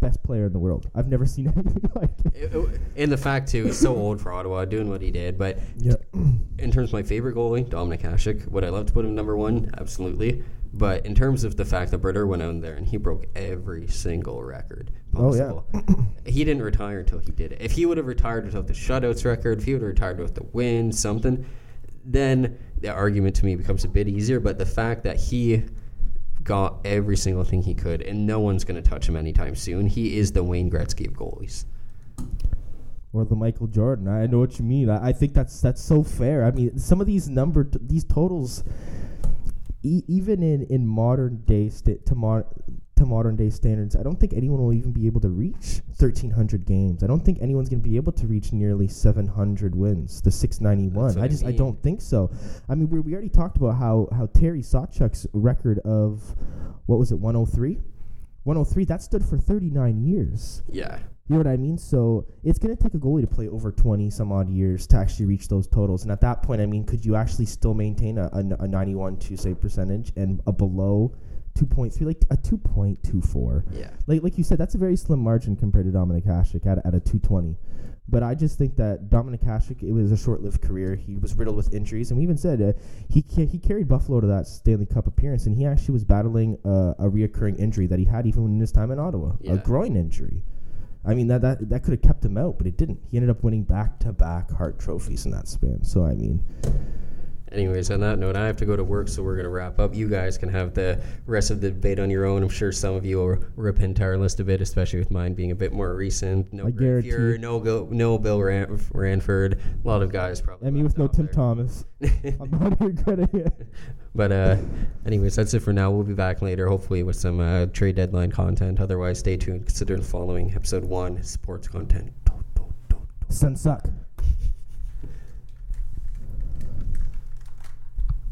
best player in the world. I've never seen anything like it." And the fact too, he's so old for Ottawa, doing what he did. But Yeah. in terms of my favorite goalie, Dominik Hasek, would I love to put him number one? Absolutely. But in terms of the fact that Brodeur went out there and he broke every single record Oh, yeah. possible, he didn't retire until he did it. If he would have retired without the shutouts record, if he would have retired with the win, something, then the argument to me becomes a bit easier. But the fact that he got every single thing he could, and no one's going to touch him anytime soon, he is the Wayne Gretzky of goalies. or the Michael Jordan. I know what you mean. I, I think that's that's so fair. I mean, some of these number t- these totals, e- even in in modern day to mod to modern day standards, I don't think anyone will even be able to reach 1300 games. I don't think anyone's going to be able to reach nearly 700 wins, the 691. I I just I mean. don't think so. I mean, we we already talked about how how Terry Sawchuk's record of what was it 103? 103 that stood for 39 years. Yeah. You know what I mean? So it's going to take a goalie to play over 20 some odd years to actually reach those totals. And at that point, I mean, could you actually still maintain a, a, a 91 2 save percentage and a below 2.3, like a 2.24? Yeah. Like, like you said, that's a very slim margin compared to Dominik Hasek at, at a 220. But I just think that Dominik Hasek, it was a short-lived career. He was riddled with injuries, and we even said uh, he ca- he carried Buffalo to that Stanley Cup appearance, and he actually was battling uh, a reoccurring injury that he had even in his time in Ottawa, Yeah. a groin injury. I mean that that that could have kept him out, but it didn't. He ended up winning back-to-back Hart trophies in that span. So I mean, Anyways, on that note, I have to go to work, so we're going to wrap up. You guys can have the rest of the debate on your own. I'm sure some of you will rip into our list a bit, especially with mine being a bit more recent. No I guarantee no, Go, no Bill Ran- Ranford. A lot of guys probably. I mean with no Tim there. Thomas, I'm not regretting it. But uh, anyways, that's it for now. We'll be back later, hopefully with some uh, trade deadline content. Otherwise, stay tuned. Consider the following episode one sports content. Sun suck.